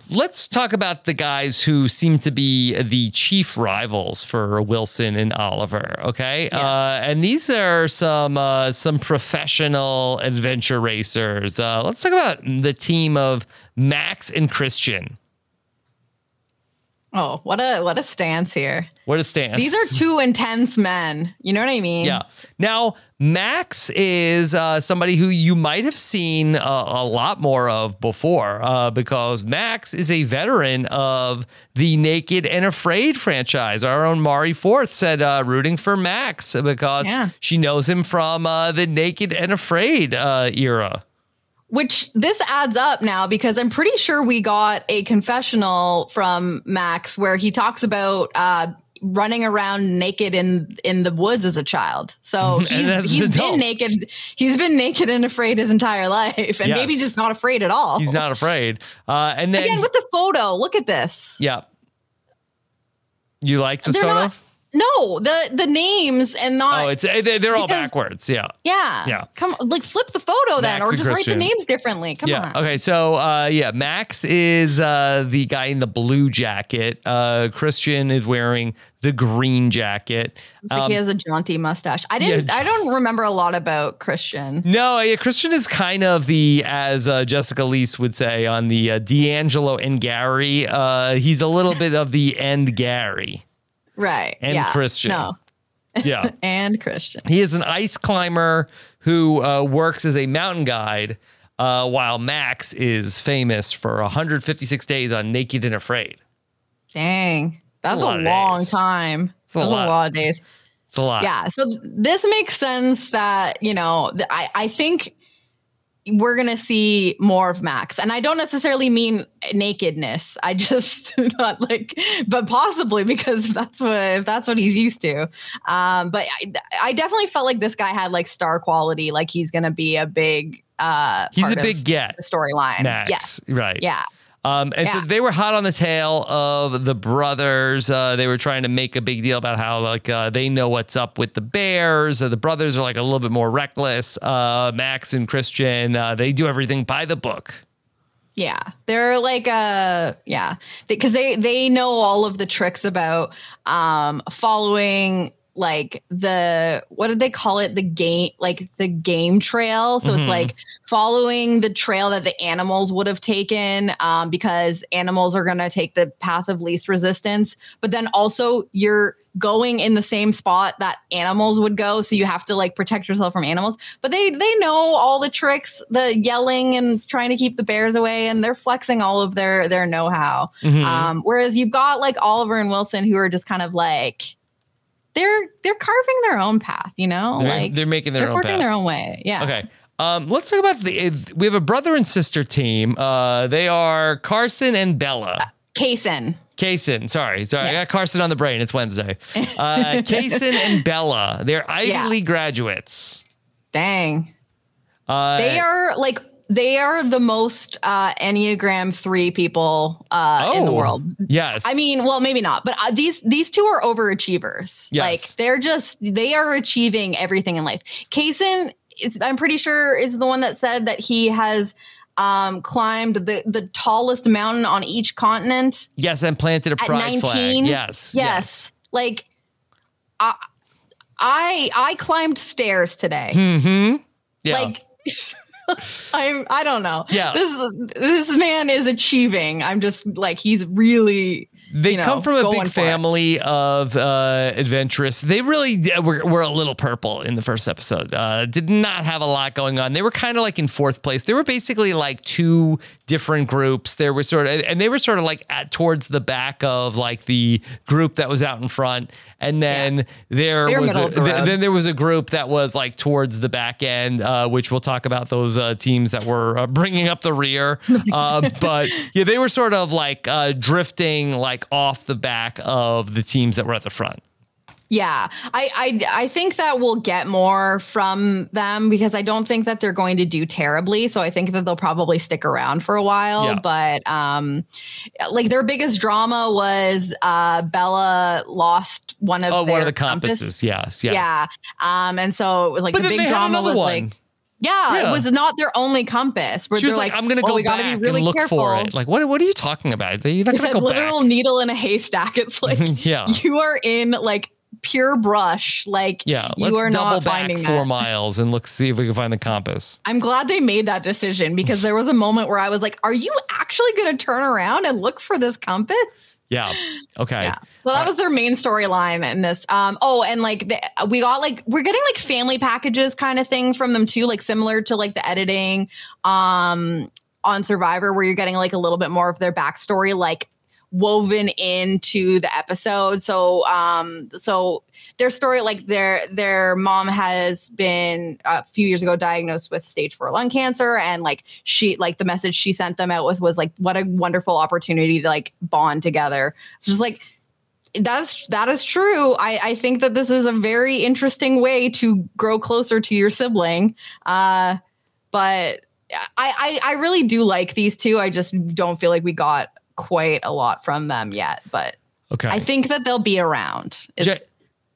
Let's talk about the guys who seem to be the chief rivals for Wilson and Oliver. Okay, uh, and these are some uh, some professional adventure racers. Uh, let's talk about the team of Max and Christian. Oh what a what a stance here What a stance! These are two intense men. You know what I mean? Yeah. Now, Max is uh, somebody who you might have seen uh, a lot more of before uh, because Max is a veteran of the Naked and Afraid franchise. Our own Mari Forth said uh, rooting for Max because Yeah. she knows him from uh, the Naked and Afraid uh, era. Which this adds up now because I'm pretty sure we got a confessional from Max where he talks about uh, running around naked in in the woods as a child. So he's he's been naked. He's been naked and afraid his entire life, and maybe just not afraid at all. He's not afraid. Uh, and then, Again with the photo. Look at this. yeah. You like this They're photo? not- No, the the names and not. oh, it's they're they're all because- backwards. Yeah. yeah, Yeah. Come like flip the photo then, Max or just write the names differently. Come yeah. on. Okay. So, uh, yeah, Max is uh, the guy in the blue jacket. Uh, Christian is wearing the green jacket. Like Um, he has a jaunty mustache. I didn't. yeah. I don't remember a lot about Christian. no, yeah, Christian is kind of the, as uh, Jessica Leese would say, on the uh, D'Angelo and Gary. Uh, he's a little bit of the end Gary. Right. And yeah. Christian. No. Yeah. And Christian. He is an ice climber who uh, works as a mountain guide, uh, while Max is famous for 156 days on Naked and Afraid. Dang. That's a a, long days. time. It's a That's lot. a lot of days. It's a lot. Yeah. So this makes sense that, you know, I, I think we're going to see more of Max. And I don't necessarily mean nakedness. I just not like, but possibly because that's what, if that's what he's used to. Um, but I, I definitely felt like this guy had like star quality. Like he's going to be a big, uh, He's a big get. the storyline. Max. Yes. Right. Yeah. Um, and so they were hot on the tail of the brothers. Uh, they were trying to make a big deal about how like uh, they know what's up with the Bears. Uh, the brothers are like a little bit more reckless. Uh, Max and Christian, uh, they do everything by the book. Yeah, they're like uh yeah, because they they know all of the tricks about um following like the what did they call it? The game like the game trail. So it's like following the trail that the animals would have taken um because animals are going to take the path of least resistance. But then also you're going in the same spot that animals would go. So you have to like protect yourself from animals. But they they know all the tricks the yelling and trying to keep the bears away and they're flexing all of their their know-how. Mm-hmm. um whereas you've got like oliver and wilson who are just kind of like they're they're carving their own path you know They're- like they're making their they're own forging their own way yeah Okay. Um, let's talk about the. We have a brother and sister team. Uh, they are Carson and Bella. Kaysen. Kaysen, sorry, sorry, I got Carson on the brain. It's Wednesday. Uh, Kaysen and Bella, they're Ivy Yeah. League graduates. dang Uh, they are like they are the most uh enneagram 3 people uh in the oh, world Yes, I mean, well, maybe not, but uh, these these two are overachievers. Yes. Like they're just they are achieving everything in life. Kaysen, is, I'm pretty sure, is the one that said that he has um climbed the the tallest mountain on each continent yes, and planted a pride 19. flag. Yes, yes, Like, I I I climbed stairs today. Mm-hmm. Yeah. Like. I'm I don't know. Yeah. This this man is achieving. I'm just like he's really They you know, come from a big for it. family of uh, adventurous. They really were, were a little purple in the first episode. Uh, did not have a lot going on. They were kind of like in fourth place. They were basically like two different groups. There were sort of, and they were sort of like at towards the back of like the group that was out in front, and then there They were was a, the th- then there was a group that was like towards the back end, uh, which we'll talk about those uh, teams that were uh, bringing up the rear. Uh, but yeah, they were sort of like uh, drifting like off the back of the teams that were at the front. Yeah, I, I I think that we'll get more from them because I don't think that they're going to do terribly. So I think that they'll probably stick around for a while. Yeah. But um, like their biggest drama was uh Bella lost one of Oh, one their of the compasses. compass. Yes, yes. Yeah. Um, and so it was like But the big drama was one. like. Yeah, Yeah. it was not their only compass. Where She was they're like, "I'm going to "Oh, go we back gotta be really and look careful. for it." Like, what? What are you talking about? You're not It's going a to go literal back. needle in a haystack. It's like Yeah. you are in like pure brush. Like Yeah, you let's are double not back finding four that. miles and look see if we can find the compass. I'm glad they made that decision because there was a moment where I was like, "Are you actually going to turn around and look for this compass?" Yeah. Okay. Yeah. So that was their main storyline in this. Um. Oh, and like the, we got like we're getting like family packages kind of thing from them too, like similar to like the editing, um, on Survivor, where you're getting like a little bit more of their backstory, like woven into the episode. So, um, so their story, like their their mom has been a few years ago diagnosed with stage four lung cancer, and like she, like the message she sent them out with was like, "What a wonderful opportunity to like bond together." It's just like that's that is true. I, I think that this is a very interesting way to grow closer to your sibling. Uh, but I, I I really do like these two. I just don't feel like we got quite a lot from them yet. But Okay. I think that they'll be around. Je-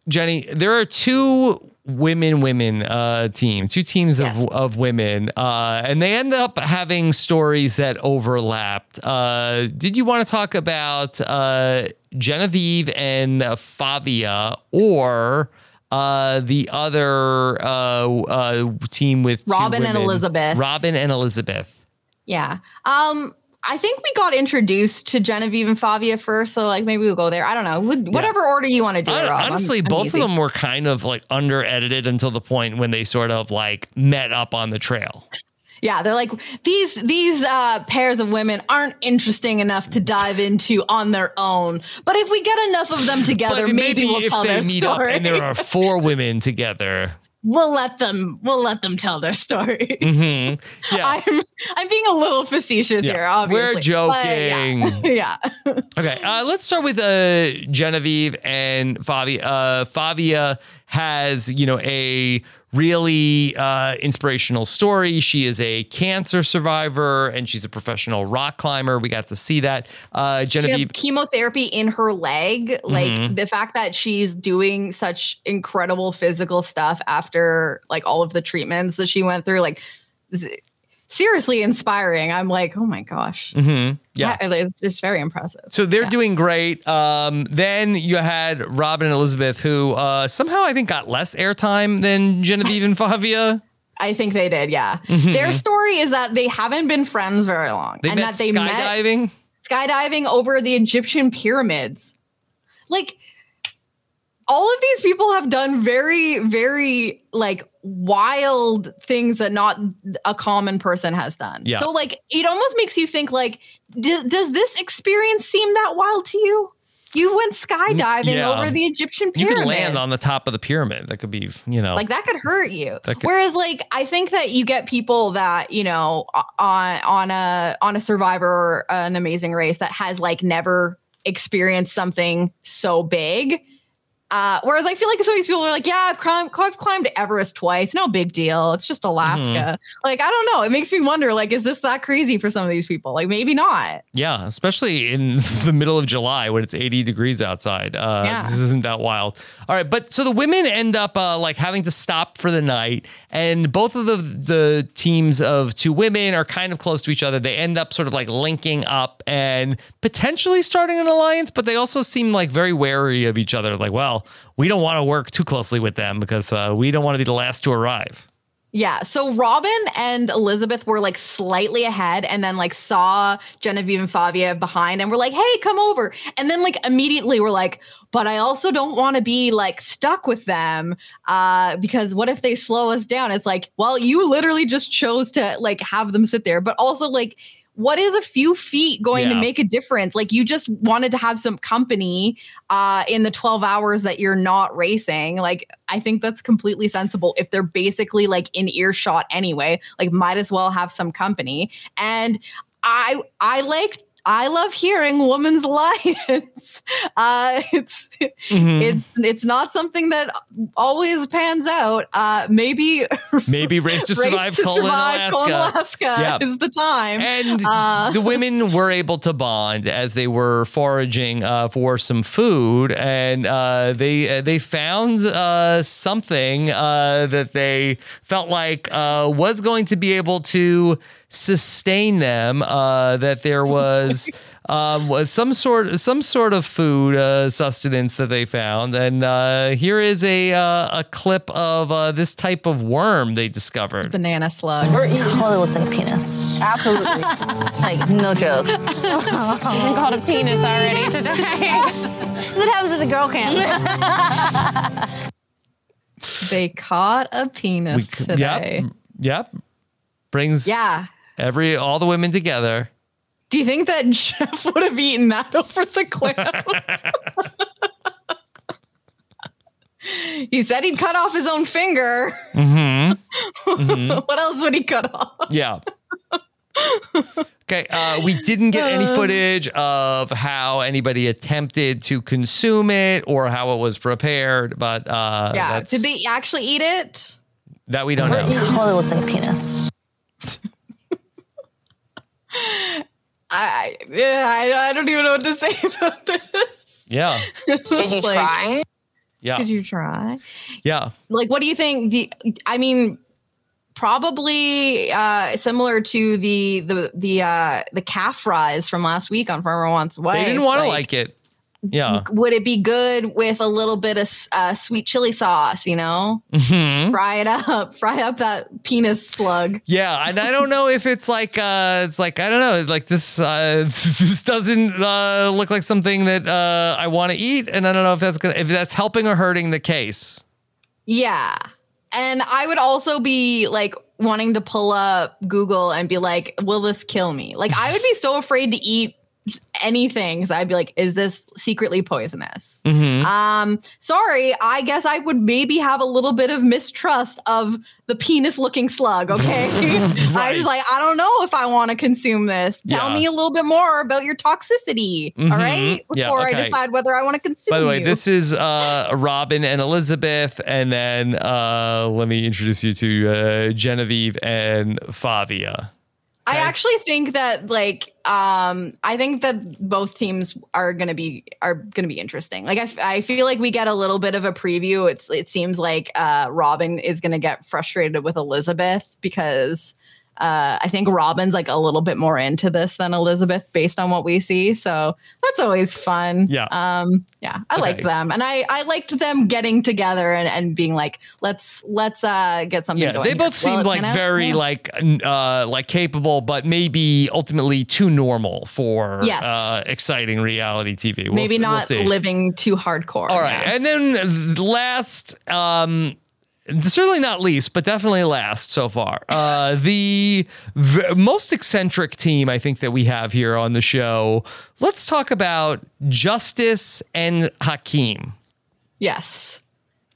Jenny, there are two women women uh team two teams of, Yes. of women uh and they end up having stories that overlapped uh did you want to talk about uh genevieve and uh, fabia or uh the other uh uh team with Robin and? Elizabeth. robin and elizabeth yeah. Um. I think we got introduced to Genevieve and Fabia first, so like maybe we'll go there. I don't know. Would- Whatever order you want to do. Hon- Rob. I'm- honestly I'm both easy. of them were kind of like under edited until the point when they sort of like met up on the trail Yeah, they're like these these uh, pairs of women aren't interesting enough to dive into on their own. But if we get enough of them together, But maybe, we'll tell their meet story. up and there are four women together, we'll let them we'll let them tell their story. Mhm. Yeah. I'm I'm being a little facetious Yeah. here, obviously. We're but yeah. joking. yeah. Okay, uh, let's start with uh, Genevieve and Fabia. Uh, Fabia has, you know, a really uh, inspirational story. She is a cancer survivor and she's a professional rock climber. We got to see that. Uh, Genevieve, chemotherapy in her leg. Like Mhm. the fact that she's doing such incredible physical stuff after like all of the treatments that she went through, like seriously inspiring. I'm like, oh my gosh. Mhm. yeah. It's just very impressive. So they're Yeah. doing great. Um, then you had Robin and Elizabeth, who uh, somehow I think got less airtime than Genevieve and Fabia. I think they did, yeah. Their story is that they haven't been friends very long. They and met that they met skydiving. skydiving over the Egyptian pyramids. Like all of these people have done very, very like wild things that not a common person has done. Yeah. So like it almost makes you think like, d- does this experience seem that wild to you? You went skydiving yeah. over the Egyptian pyramid. You could land on the top of the pyramid. That could be, you know, like that could hurt you. Could- Whereas like I think that you get people that, you know, on on a on a survivor or an amazing race that has like never experienced something so big. Uh, whereas I feel like some of these people are like, yeah, I've climbed, I've climbed Everest twice. No big deal. It's just Alaska. Mm-hmm. Like, I don't know. It makes me wonder, like, is this that crazy for some of these people? Like, maybe not. Yeah, especially in the middle of July when it's 80 degrees outside. Uh, Yeah. This isn't that wild. All right, but so the women end up uh, like having to stop for the night, and both of the the teams of two women are kind of close to each other. They end up sort of like linking up and potentially starting an alliance, but they also seem like very wary of each other. Like, well, we don't want to work too closely with them because uh, we don't want to be the last to arrive. Yeah. So Robin and Elizabeth were like slightly ahead and then like saw Genevieve and Fabia behind and were like, hey, come over. And then like immediately were like, but I also don't want to be like stuck with them uh, because what if they slow us down? It's like, well, you literally just chose to like have them sit there, but also like, what is a few feet going to make a difference? Like you just wanted to have some company uh, in the 12 hours that you're not racing. Like I think that's completely sensible if they're basically like in earshot anyway. Like might as well have some company. And I I like I love hearing women's alliance. Uh, it's Mhm. it's it's not something that always pans out. Uh, maybe Maybe race to survive, race to colon, survive Alaska. colon Alaska Yeah. is the time. And Uh, the women were able to bond as they were foraging uh, for some food, and uh, they uh, they found uh, something uh, that they felt like uh, was going to be able to sustain them. Uh, that there was. Um, was some sort some sort of food uh, sustenance that they found, and uh, here is a uh, a clip of uh, this type of worm they discovered. It's banana slug. It Totally looks like a penis. Absolutely. Like, no joke. I called a penis already today. it happens at the girl camp. They caught a penis c- today. Yep. Yep. Brings Yeah. Every all the women together. Do you think that Jeff would have eaten that over the clams? he said he'd cut off his own finger. Mm-hmm. what else would he cut off? Yeah. okay. Uh, we didn't get any Uh. footage of how anybody attempted to consume it or how it was prepared, but uh, yeah. that's, Did they actually eat it? that we don't know. Totally looks like a penis. I yeah, I, I don't even know what to say about this. Yeah. Did you Like- try? Yeah. Could you try? yeah. Like, what do you think? The, I mean, probably uh, similar to the the the uh, the calf fries from last week on Farmer Wants Wife. They didn't want to like it. Yeah. Would it be good with a little bit of uh, sweet chili sauce? You know, Mhm. fry it up, fry up that penis slug. Yeah, and I don't know if it's like uh it's like I don't know, like this uh this doesn't uh look like something that uh I want to eat and I don't know if that's going to if that's helping or hurting the case. Yeah, and I would also be like wanting to pull up Google and be like, "Will this kill me?" Like, I would be so afraid to eat anything. So I'd be like, is this secretly poisonous? Mhm. Um, sorry, I guess I would maybe have a little bit of mistrust of the penis looking slug. Okay. I Right. was like, I don't know if I want to consume this. Tell Yeah. me a little bit more about your toxicity. all Mhm. right. Yeah, Before okay. I decide whether I want to consume By the way, you. this is uh, Robin and Elizabeth, and then uh, let me introduce you to uh, Genevieve and Fabia. I actually think that like um I think that both teams are going to be are going to be interesting. Like I, f- I feel like we get a little bit of a preview. It's it seems like uh Robin is going to get frustrated with Elizabeth because uh I think Robin's like a little bit more into this than Elizabeth based on what we see. So that's always fun. Yeah. Um yeah, I Okay. liked them and I I liked them getting together and and being like let's let's uh get something Yeah, going. they here. both Well, seem like out. very Yeah. like uh like capable, but maybe ultimately too normal for Yes. uh exciting reality TV. We'll maybe see- we'll not see. living too hardcore. All right, yeah. and then last, um, certainly not least, but definitely last so far, uh, the v- most eccentric team I think that we have here on the show. Let's talk about Justice and Hakeem. Yes.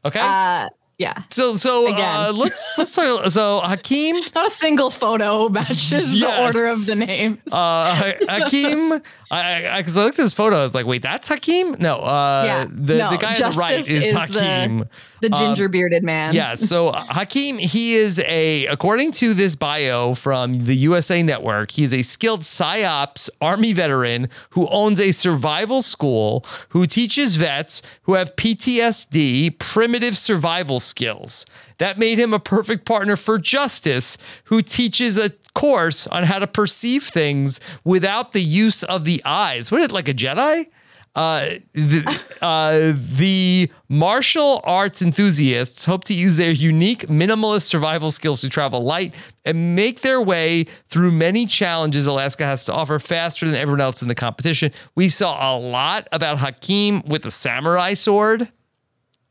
Okay. Uh, yeah. so so uh, let's let's talk, so Hakeem. Not a single photo matches Yes. the order of the name. Uh, Hakeem, I because I, looked at this photo, I was like, wait, that's Hakeem? No, uh, yeah. the, no, the guy on the right is, the, Hakeem. the Um, ginger bearded man. Yeah. So uh, Hakeem, he is a, according to this bio from the USA Network, he is a skilled PSYOPs Army veteran who owns a survival school who teaches vets who have PTSD primitive survival skills. That made him a perfect partner for Justice, who teaches a course on how to perceive things without the use of the eyes. What, like a Jedi? Uh, the, uh, the martial arts enthusiasts hope to use their unique minimalist survival skills to travel light and make their way through many challenges Alaska has to offer faster than everyone else in the competition. We saw a lot about Hakeem with the samurai sword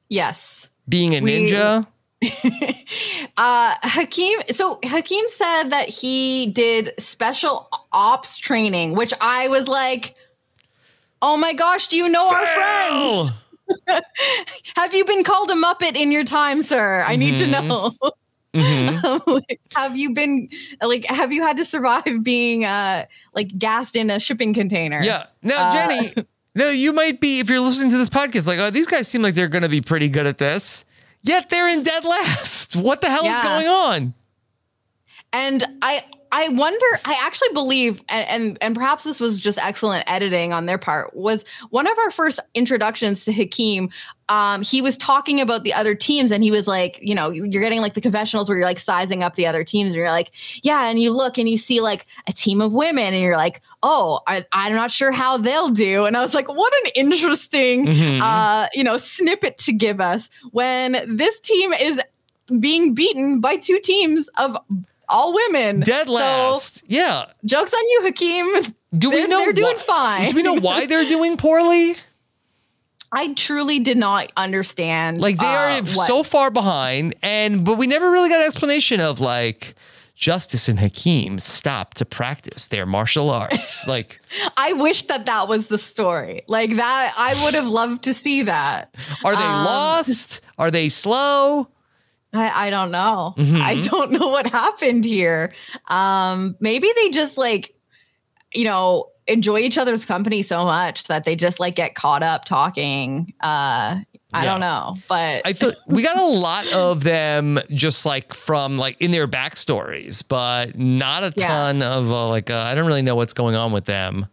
Yes. being a We- ninja. Uh, Hakeem. So Hakeem said that he did special ops training, which I was like, "Oh my gosh, do you know our friends? Have you been called a muppet in your time, sir? I need to Mhm. know." mhm. like, have you been like have you had to survive being uh like gassed in a shipping container Yeah. Now, Uh, Jenny, no, you might be, if you're listening to this podcast, like, oh, these guys seem like they're going to be pretty good at this. Yet they're in dead last. What the hell Yeah. is going on? and i i wonder i actually believe and, and and perhaps this was just excellent editing on their part was one of our first introductions to hakeem um he was talking about the other teams and he was like you know you're getting like the confessionals where you're like sizing up the other teams and you're like yeah and you look and you see like a team of women and you're like oh I, i'm not sure how they'll do and i was like what an interesting Mhm. uh you know snippet to give us when this team is being beaten by two teams of all women. Dead So, last. yeah. jokes on you, Hakeem. Do we They're- know they're doing why- fine. Do we know why they're doing poorly? I truly did not understand. Like they uh, are what- so far behind, and but we never really got an explanation of like Justice and Hakeem stop to practice their martial arts. like, I wish that that was the story. Like that, I would have loved to see that. are they Um, lost? Are they slow? I, I don't know. Mhm. I don't know what happened here. Um, maybe they just like, you know, enjoy each other's company so much that they just like get caught up talking. Uh, I Yeah. don't know, but I feel we got a lot of them just like from like in their backstories, but not a Yeah. ton of uh, like uh, I don't really know what's going on with them.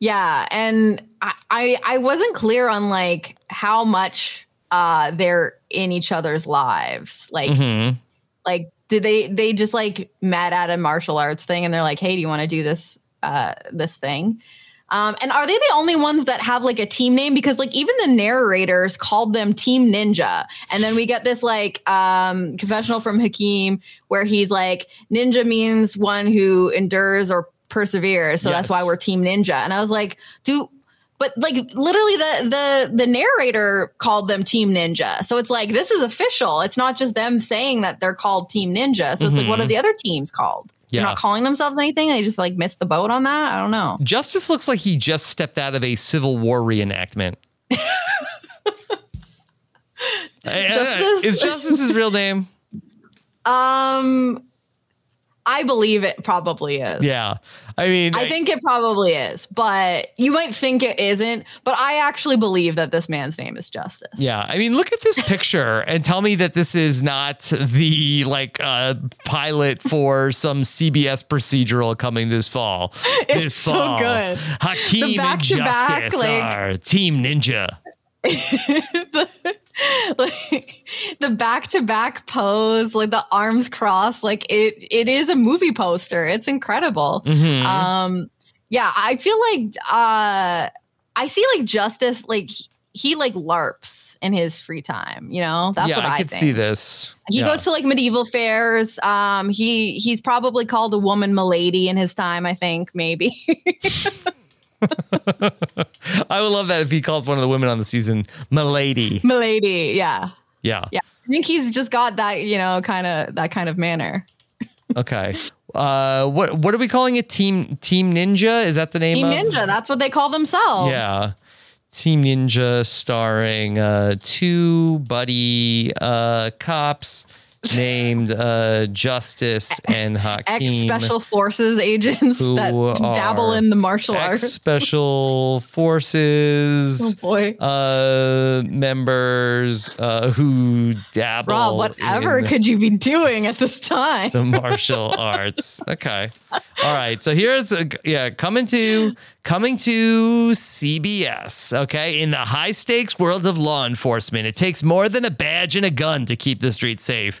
Yeah, and I, I I wasn't clear on like how much uh they're in each other's lives. Like Mhm. like did they they just like met at a martial arts thing and they're like, "Hey, do you want to do this uh this thing?" Um, and are they the only ones that have like a team name? Because like even the narrators called them Team Ninja, and then we get this like um, confessional from Hakeem where he's like, "Ninja means one who endures or perseveres, so that's why we're Team Ninja." And I was like, "Do." But like literally, the the the narrator called them Team Ninja, so it's like this is official. It's not just them saying that they're called Team Ninja. So it's like, what are the other teams called? They're Yeah. not calling themselves anything. They just like missed the boat on that. I don't know. Justice looks like he just stepped out of a Civil War reenactment. Justice? Is Justice his real name? Um, I believe it probably is. Yeah. I mean, I think it probably is, but you might think it isn't. But I actually believe that this man's name is Justice. Yeah, I mean, look at this picture and tell me that this is not the like uh, pilot for some CBS procedural coming this fall. this It's so fall, good. Hakeem The and Justice like- are Team Ninja. like the back to back pose, like the arms crossed, like it it is a movie poster. It's incredible. Mhm. Um yeah, I feel like uh I see like Justice like he, he like larps in his free time, you know? That's yeah, what I, I could think. see this. He Yeah. goes to like medieval fairs. Um he he's probably called a woman milady in his time, I think, maybe. I would love that if he calls one of the women on the season Milady. milady, yeah. Yeah. Yeah. I think he's just got that, you know, kind of that kind of manner. Okay. Uh, what what are we calling it? Team Team Ninja? Is that the name? Team of- Ninja, that's what they call themselves. Yeah. Team Ninja starring uh, two buddy uh, cops named uh, Justice and Ex Hakeem. special forces agents that dabble in the martial arts. special forces Oh boy. uh, members uh, who dabble. Rob, whatever could you be doing at this time? the martial arts. Okay. All right. So here's a, yeah, coming to coming to CBS, okay? In the high stakes world of law enforcement, it takes more than a badge and a gun to keep the street safe.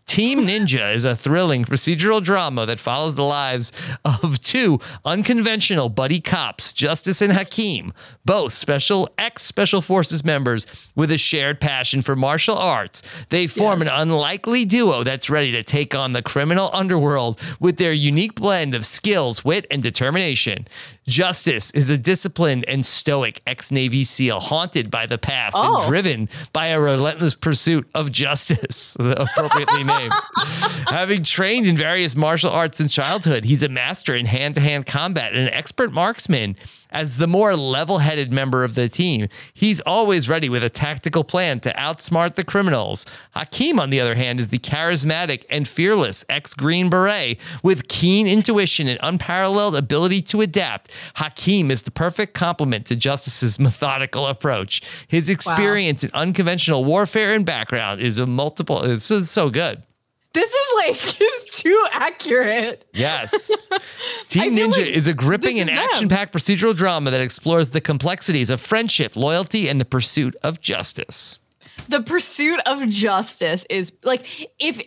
Team Ninja is a thrilling procedural drama that follows the lives of two unconventional buddy cops, Justice and Hakeem, both special ex special forces members with a shared passion for martial arts. They form an unlikely duo that's ready to take on the criminal underworld with their unique blend of skills, wit, and determination. Justice is a disciplined and stoic ex Navy SEAL haunted by the past Oh. and driven by a relentless pursuit of justice, appropriately named. Having trained in various martial arts since childhood, he's a master in hand to hand combat and an expert marksman. As the more level headed member of the team, he's always ready with a tactical plan to outsmart the criminals. Hakeem, on the other hand, is the charismatic and fearless ex Green Beret with keen intuition and unparalleled ability to adapt. Hakeem is the perfect complement to Justice's methodical approach. His experience in unconventional warfare and background is a multiple. This is so good. This is like too accurate. Yes. Team Ninja like is a gripping this and action packed procedural drama that explores the complexities of friendship, loyalty, and the pursuit of justice. The pursuit of justice is like if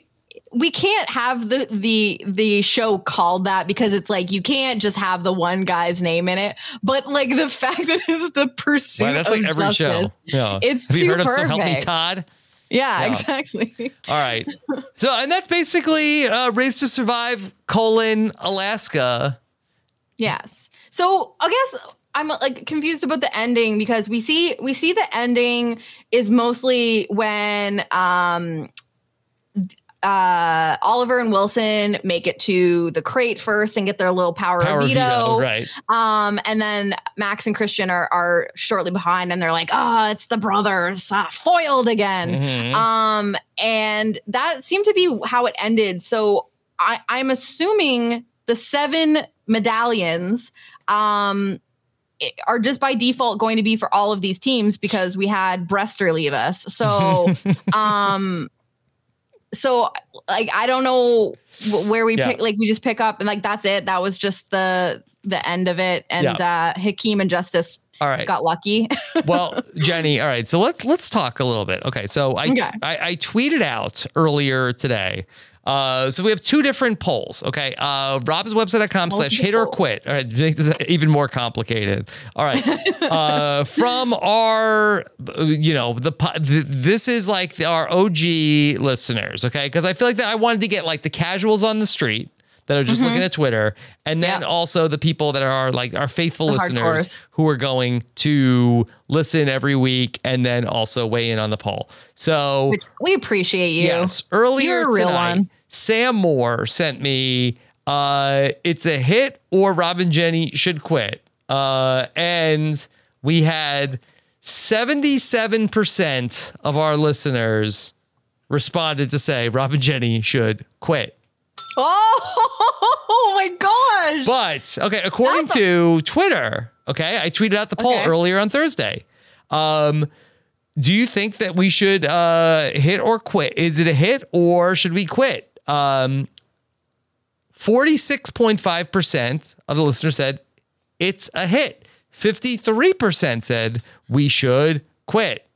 we can't have the the the show called that because it's like you can't just have the one guy's name in it. But like the fact that it's the pursuit Wow, that's of like every justice. show. Yeah. It's Have you heard of So Help Me. Todd? Yeah, Yeah. exactly. All right. So, and that's basically uh, Race to Survive, colon, Alaska. Yes. So I guess I'm like confused about the ending because we see we see the ending is mostly when um uh Oliver and Wilson make it to the crate first and get their little power, Power of veto. veto, right. Um and then Max and Christian are are shortly behind and they're like, "Oh, it's the brothers uh, foiled again." Mhm. Um, and that seemed to be how it ended. So I, I'm assuming the seven medallions um, are just by default going to be for all of these teams because we had Brester leave us. So, um, so like I don't know where we Yeah. pick. Like we just pick up and like that's it. That was just the the end of it. And uh, Hakeem and Justice All right. got lucky. well, Jenny, all right. So let's let's talk a little bit. Okay. So I Okay. I, I tweeted out earlier today. Uh, so we have two different polls. Okay. Uh, robhasawebsite.com slash hit or quit. All right. to Make this even more complicated. All right. Uh, from our, you know, the, po- th this is like our OG listeners. Okay. Cause I feel like that I wanted to get like the casuals on the street that are just Mhm. looking at Twitter, and then Yeah. also the people that are like our faithful The listeners hardcores. who are going to listen every week and then also weigh in on the poll. So we appreciate you. yes, earlier You're real tonight, one. Sam Moore sent me Uh, it's a hit or Robin Jenny should quit. Uh, and we had 77% of our listeners responded to say Robin Jenny should quit. Oh, my gosh. But okay, according That's a- to Twitter, okay, I tweeted out the poll Okay. earlier on Thursday. Um, do you think that we should uh, hit or quit? Is it a hit or should we quit? Um, 46.5% of the listeners said it's a hit. 53% said we should quit.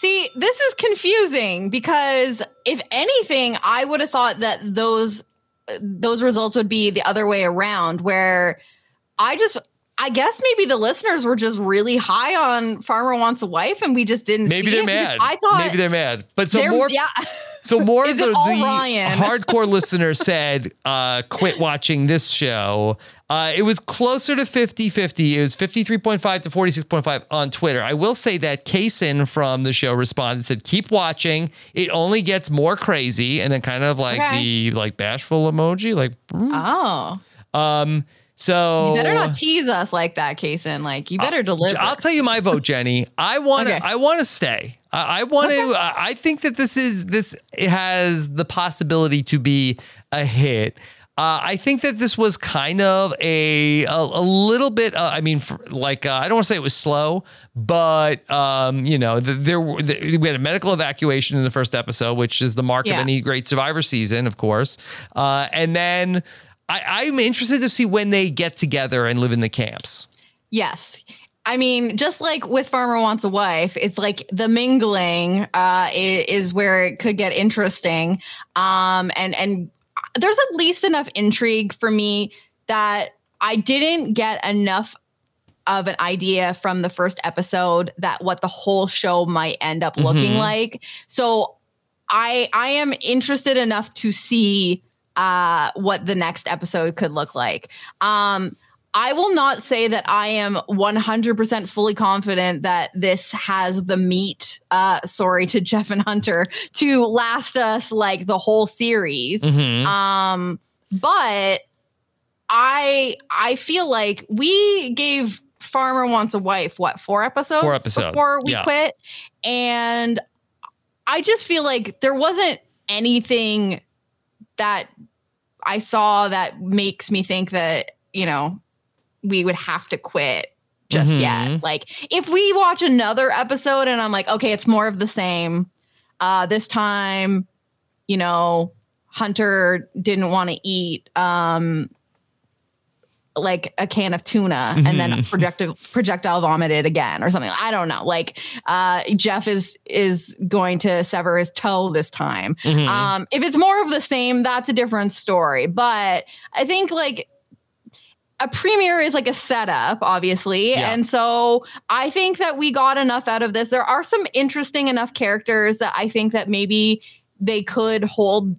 See, this is confusing because if anything, I would have thought that those those results would be the other way around where I just I guess maybe the listeners were just really high on Farmer Wants a Wife and we just didn't Maybe see they're it mad. I thought Maybe they're mad. But so more yeah. So more of the, the hardcore listeners said, uh, quit watching this show. Uh, it was closer to 50 50. It was 53.5 to 46.5 on Twitter. I will say that Kaysen from the show responded, said, keep watching. It only gets more crazy. And then kind of like Okay. the like bashful emoji. Like, Oh. um, so You better not tease us like that, Kason. Like you better deliver. I'll tell you my vote, Jenny. I want to. Okay. I want to stay. I, I want to. I think that this is this has the possibility to be a hit. Uh, I think that this was kind of a a, a little bit. Uh, I mean, for, like uh, I don't want to say it was slow, but um, you know, the, there were the, we had a medical evacuation in the first episode, which is the mark Yeah. of any great Survivor season, of course. Uh, and then I, I'm interested to see when they get together and live in the camps. Yes. I mean, just like with Farmer Wants a Wife, it's like the mingling uh, is where it could get interesting. Um, and and there's at least enough intrigue for me that I didn't get enough of an idea from the first episode that what the whole show might end up looking Mhm. like. So I I am interested enough to see uh, what the next episode could look like. Um, I will not say that I am 100% fully confident that this has the meat, uh, sorry to Jeff and Hunter, to last us like the whole series. Mhm. Um, but I I feel like we gave Farmer Wants a Wife what four episodes, Four episodes, before we yeah. quit, and I just feel like there wasn't anything that I saw that makes me think that you know we would have to quit just Mhm. yet. Like if we watch another episode and I'm like, okay, it's more of the same. Uh, this time, you know, Hunter didn't want to eat um like a can of tuna and then projectile projectile vomited again or something. I don't know. Like uh Jeff is is going to sever his toe this time. Mhm. Um if it's more of the same, that's a different story. But I think like a premiere is like a setup, obviously. Yeah. And so I think that we got enough out of this. There are some interesting enough characters that I think that maybe they could hold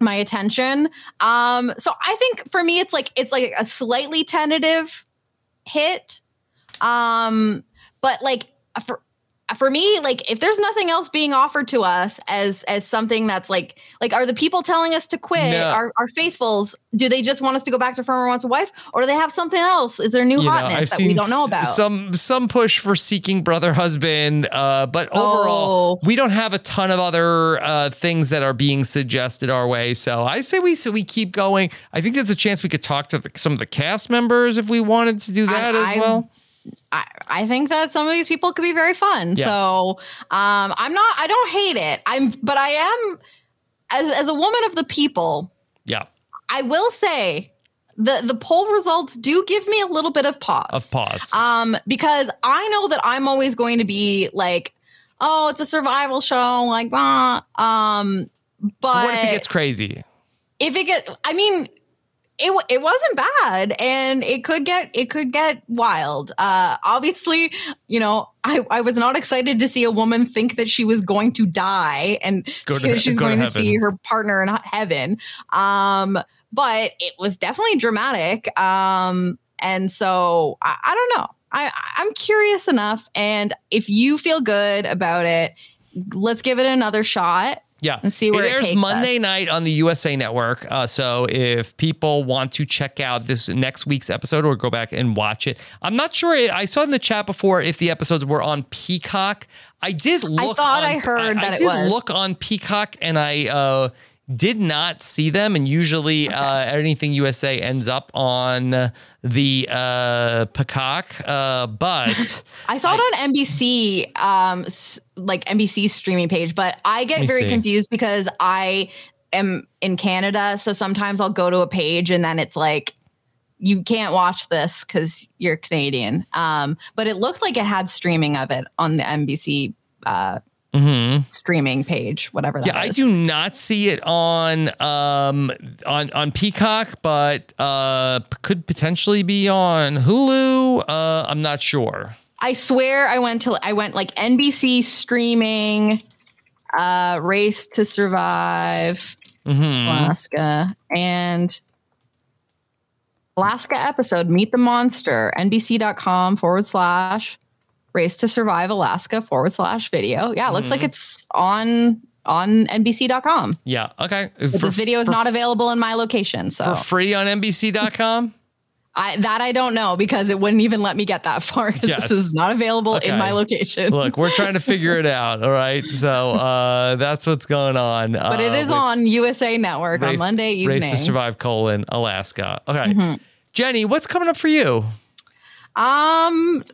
my attention. Um, so I think for me, it's like it's like a slightly tentative hit. Um, but like for for me, like if there's nothing else being offered to us as as something that's like like are the people telling us to quit? No. Are are faithfuls? Do they just want us to go back to Farmer Wants a Wife, or do they have something else? Is there new You know, hotness that we don't know about? Some some push for seeking brother husband, uh, but overall, Oh. we don't have a ton of other uh, things that are being suggested our way. So I say we so we keep going. I think there's a chance we could talk to the, some of the cast members if we wanted to do that I- as well. I, I think that some of these people could be very fun. Yeah. So um, I'm not. I don't hate it. I'm, but I am as as a woman of the people. Yeah, I will say the the poll results do give me a little bit of pause. of pause. Um, because I know that I'm always going to be like, oh, it's a survival show, like, ah. Um, but what if it gets crazy? if it gets, I mean, it it wasn't bad, and it could get it could get wild. Uh, obviously, you know, I I was not excited to see a woman think that she was going to die and Go to- she's go going to see her partner in heaven. Um, but it was definitely dramatic. Um, and so I, I don't know. I I'm curious enough, and if you feel good about it, let's give it another shot. Yeah. And see where it it airs Monday us. night on the USA Network. Uh, so if people want to check out this next week's episode or go back and watch it, I'm not sure. I saw in the chat before if the episodes were on Peacock. I did look. I thought on- I heard I, that I it did was. look on Peacock and I uh, did not see them. And usually, uh, anything USA ends up on the uh, Peacock. Uh, but I saw it on NBC, um, like NBC streaming page, but I get very see. confused because I am in Canada. So sometimes I'll go to a page and then it's like, you can't watch this because you're Canadian. Um, but it looked like it had streaming of it on the NBC uh, streaming page, whatever that. Yeah, I do not see it on um on on Peacock, but uh could potentially be on Hulu. Uh I'm not sure. I swear I went to I went like NBC streaming, uh, Race to Survive, Mm-hmm. Alaska, and Alaska episode Meet the Monster, NBC.com forward slash Race to Survive Alaska forward slash video. Yeah, it looks Mm-hmm. like it's on on NBC.com. Yeah, okay. For- this video is for- not available in my location, so for free on NBC.com. I that I don't know because it wouldn't even let me get that far because Yes. this is not available Okay. in my location. Look, we're trying to figure it out. All right, so uh that's what's going on. but it uh, is on USA Network on Monday evening. Mm-hmm. Race to Survive: colon Alaska. Okay, Jenny, what's coming up for you? Um,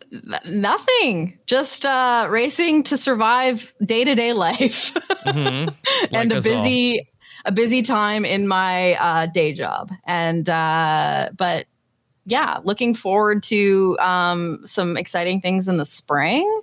nothing. Just uh, racing to survive day to day life, and Like a us all. busy, a busy time in my uh, day job. And uh, but yeah, looking forward to um, some exciting things in the spring.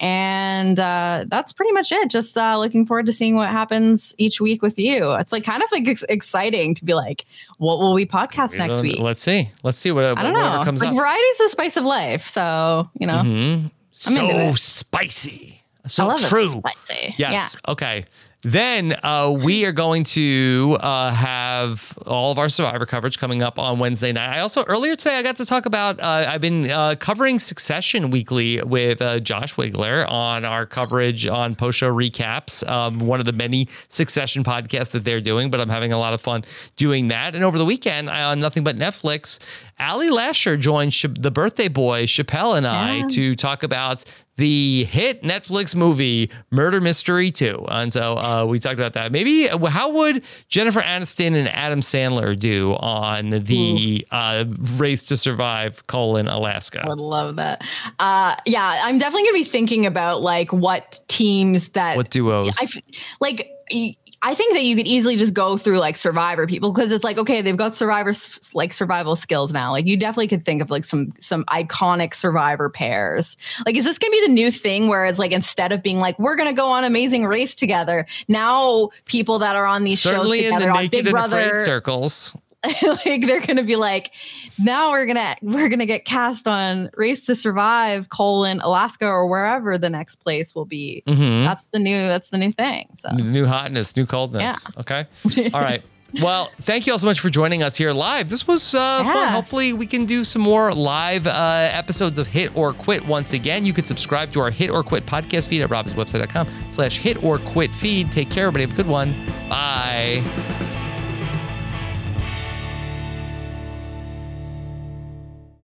And uh, that's pretty much it. Just uh, looking forward to seeing what happens each week with you. It's like kind of like ex- exciting to be like, what will we podcast next Uh, week? Let's see. Let's see what I don't know. comes It's like up. variety is the spice of life. So, you know, I'm so spicy. So I love true. it. Spicy. Yes. Okay. Then uh, we are going to uh, have all of our Survivor coverage coming up on Wednesday night. I also earlier today I got to talk about. Uh, I've been uh, covering Succession weekly with uh, Josh Wigler on our coverage on post show recaps. Um, one of the many Succession podcasts that they're doing, but I'm having a lot of fun doing that. And over the weekend on Nothing But Netflix, Ali Lasher joined Ch- the birthday boy Chappelle and I to talk about the hit Netflix movie Murder Mystery 2. And so uh, we talked about that. Maybe uh, how would Jennifer Aniston and Adam Sandler do on the uh, Race to Survive colon Alaska? I would love that. Uh, yeah, I'm definitely gonna be thinking about like what teams that What duos? I like. I think that you could easily just go through like survivor people because it's like okay they've got survivor like survival skills now like you definitely could think of like some some iconic survivor pairs like is this gonna be the new thing where it's like instead of being like we're gonna go on amazing race together now people that are on these Certainly shows in the together on naked Big Brother circles. like they're gonna be like now we're gonna we're gonna get cast on race to survive colon alaska or wherever the next place will be Mhm. that's the new that's the new thing so New hotness, new coldness. Yeah. Okay. All right. Well, thank you all so much for joining us here live. This was uh, fun. Hopefully, we can do some more live uh, episodes of Hit or Quit once again. You can subscribe to our Hit or Quit podcast feed at robhasawebsite.com slash hit or quit feed. Take care, everybody. Have a good one. Bye.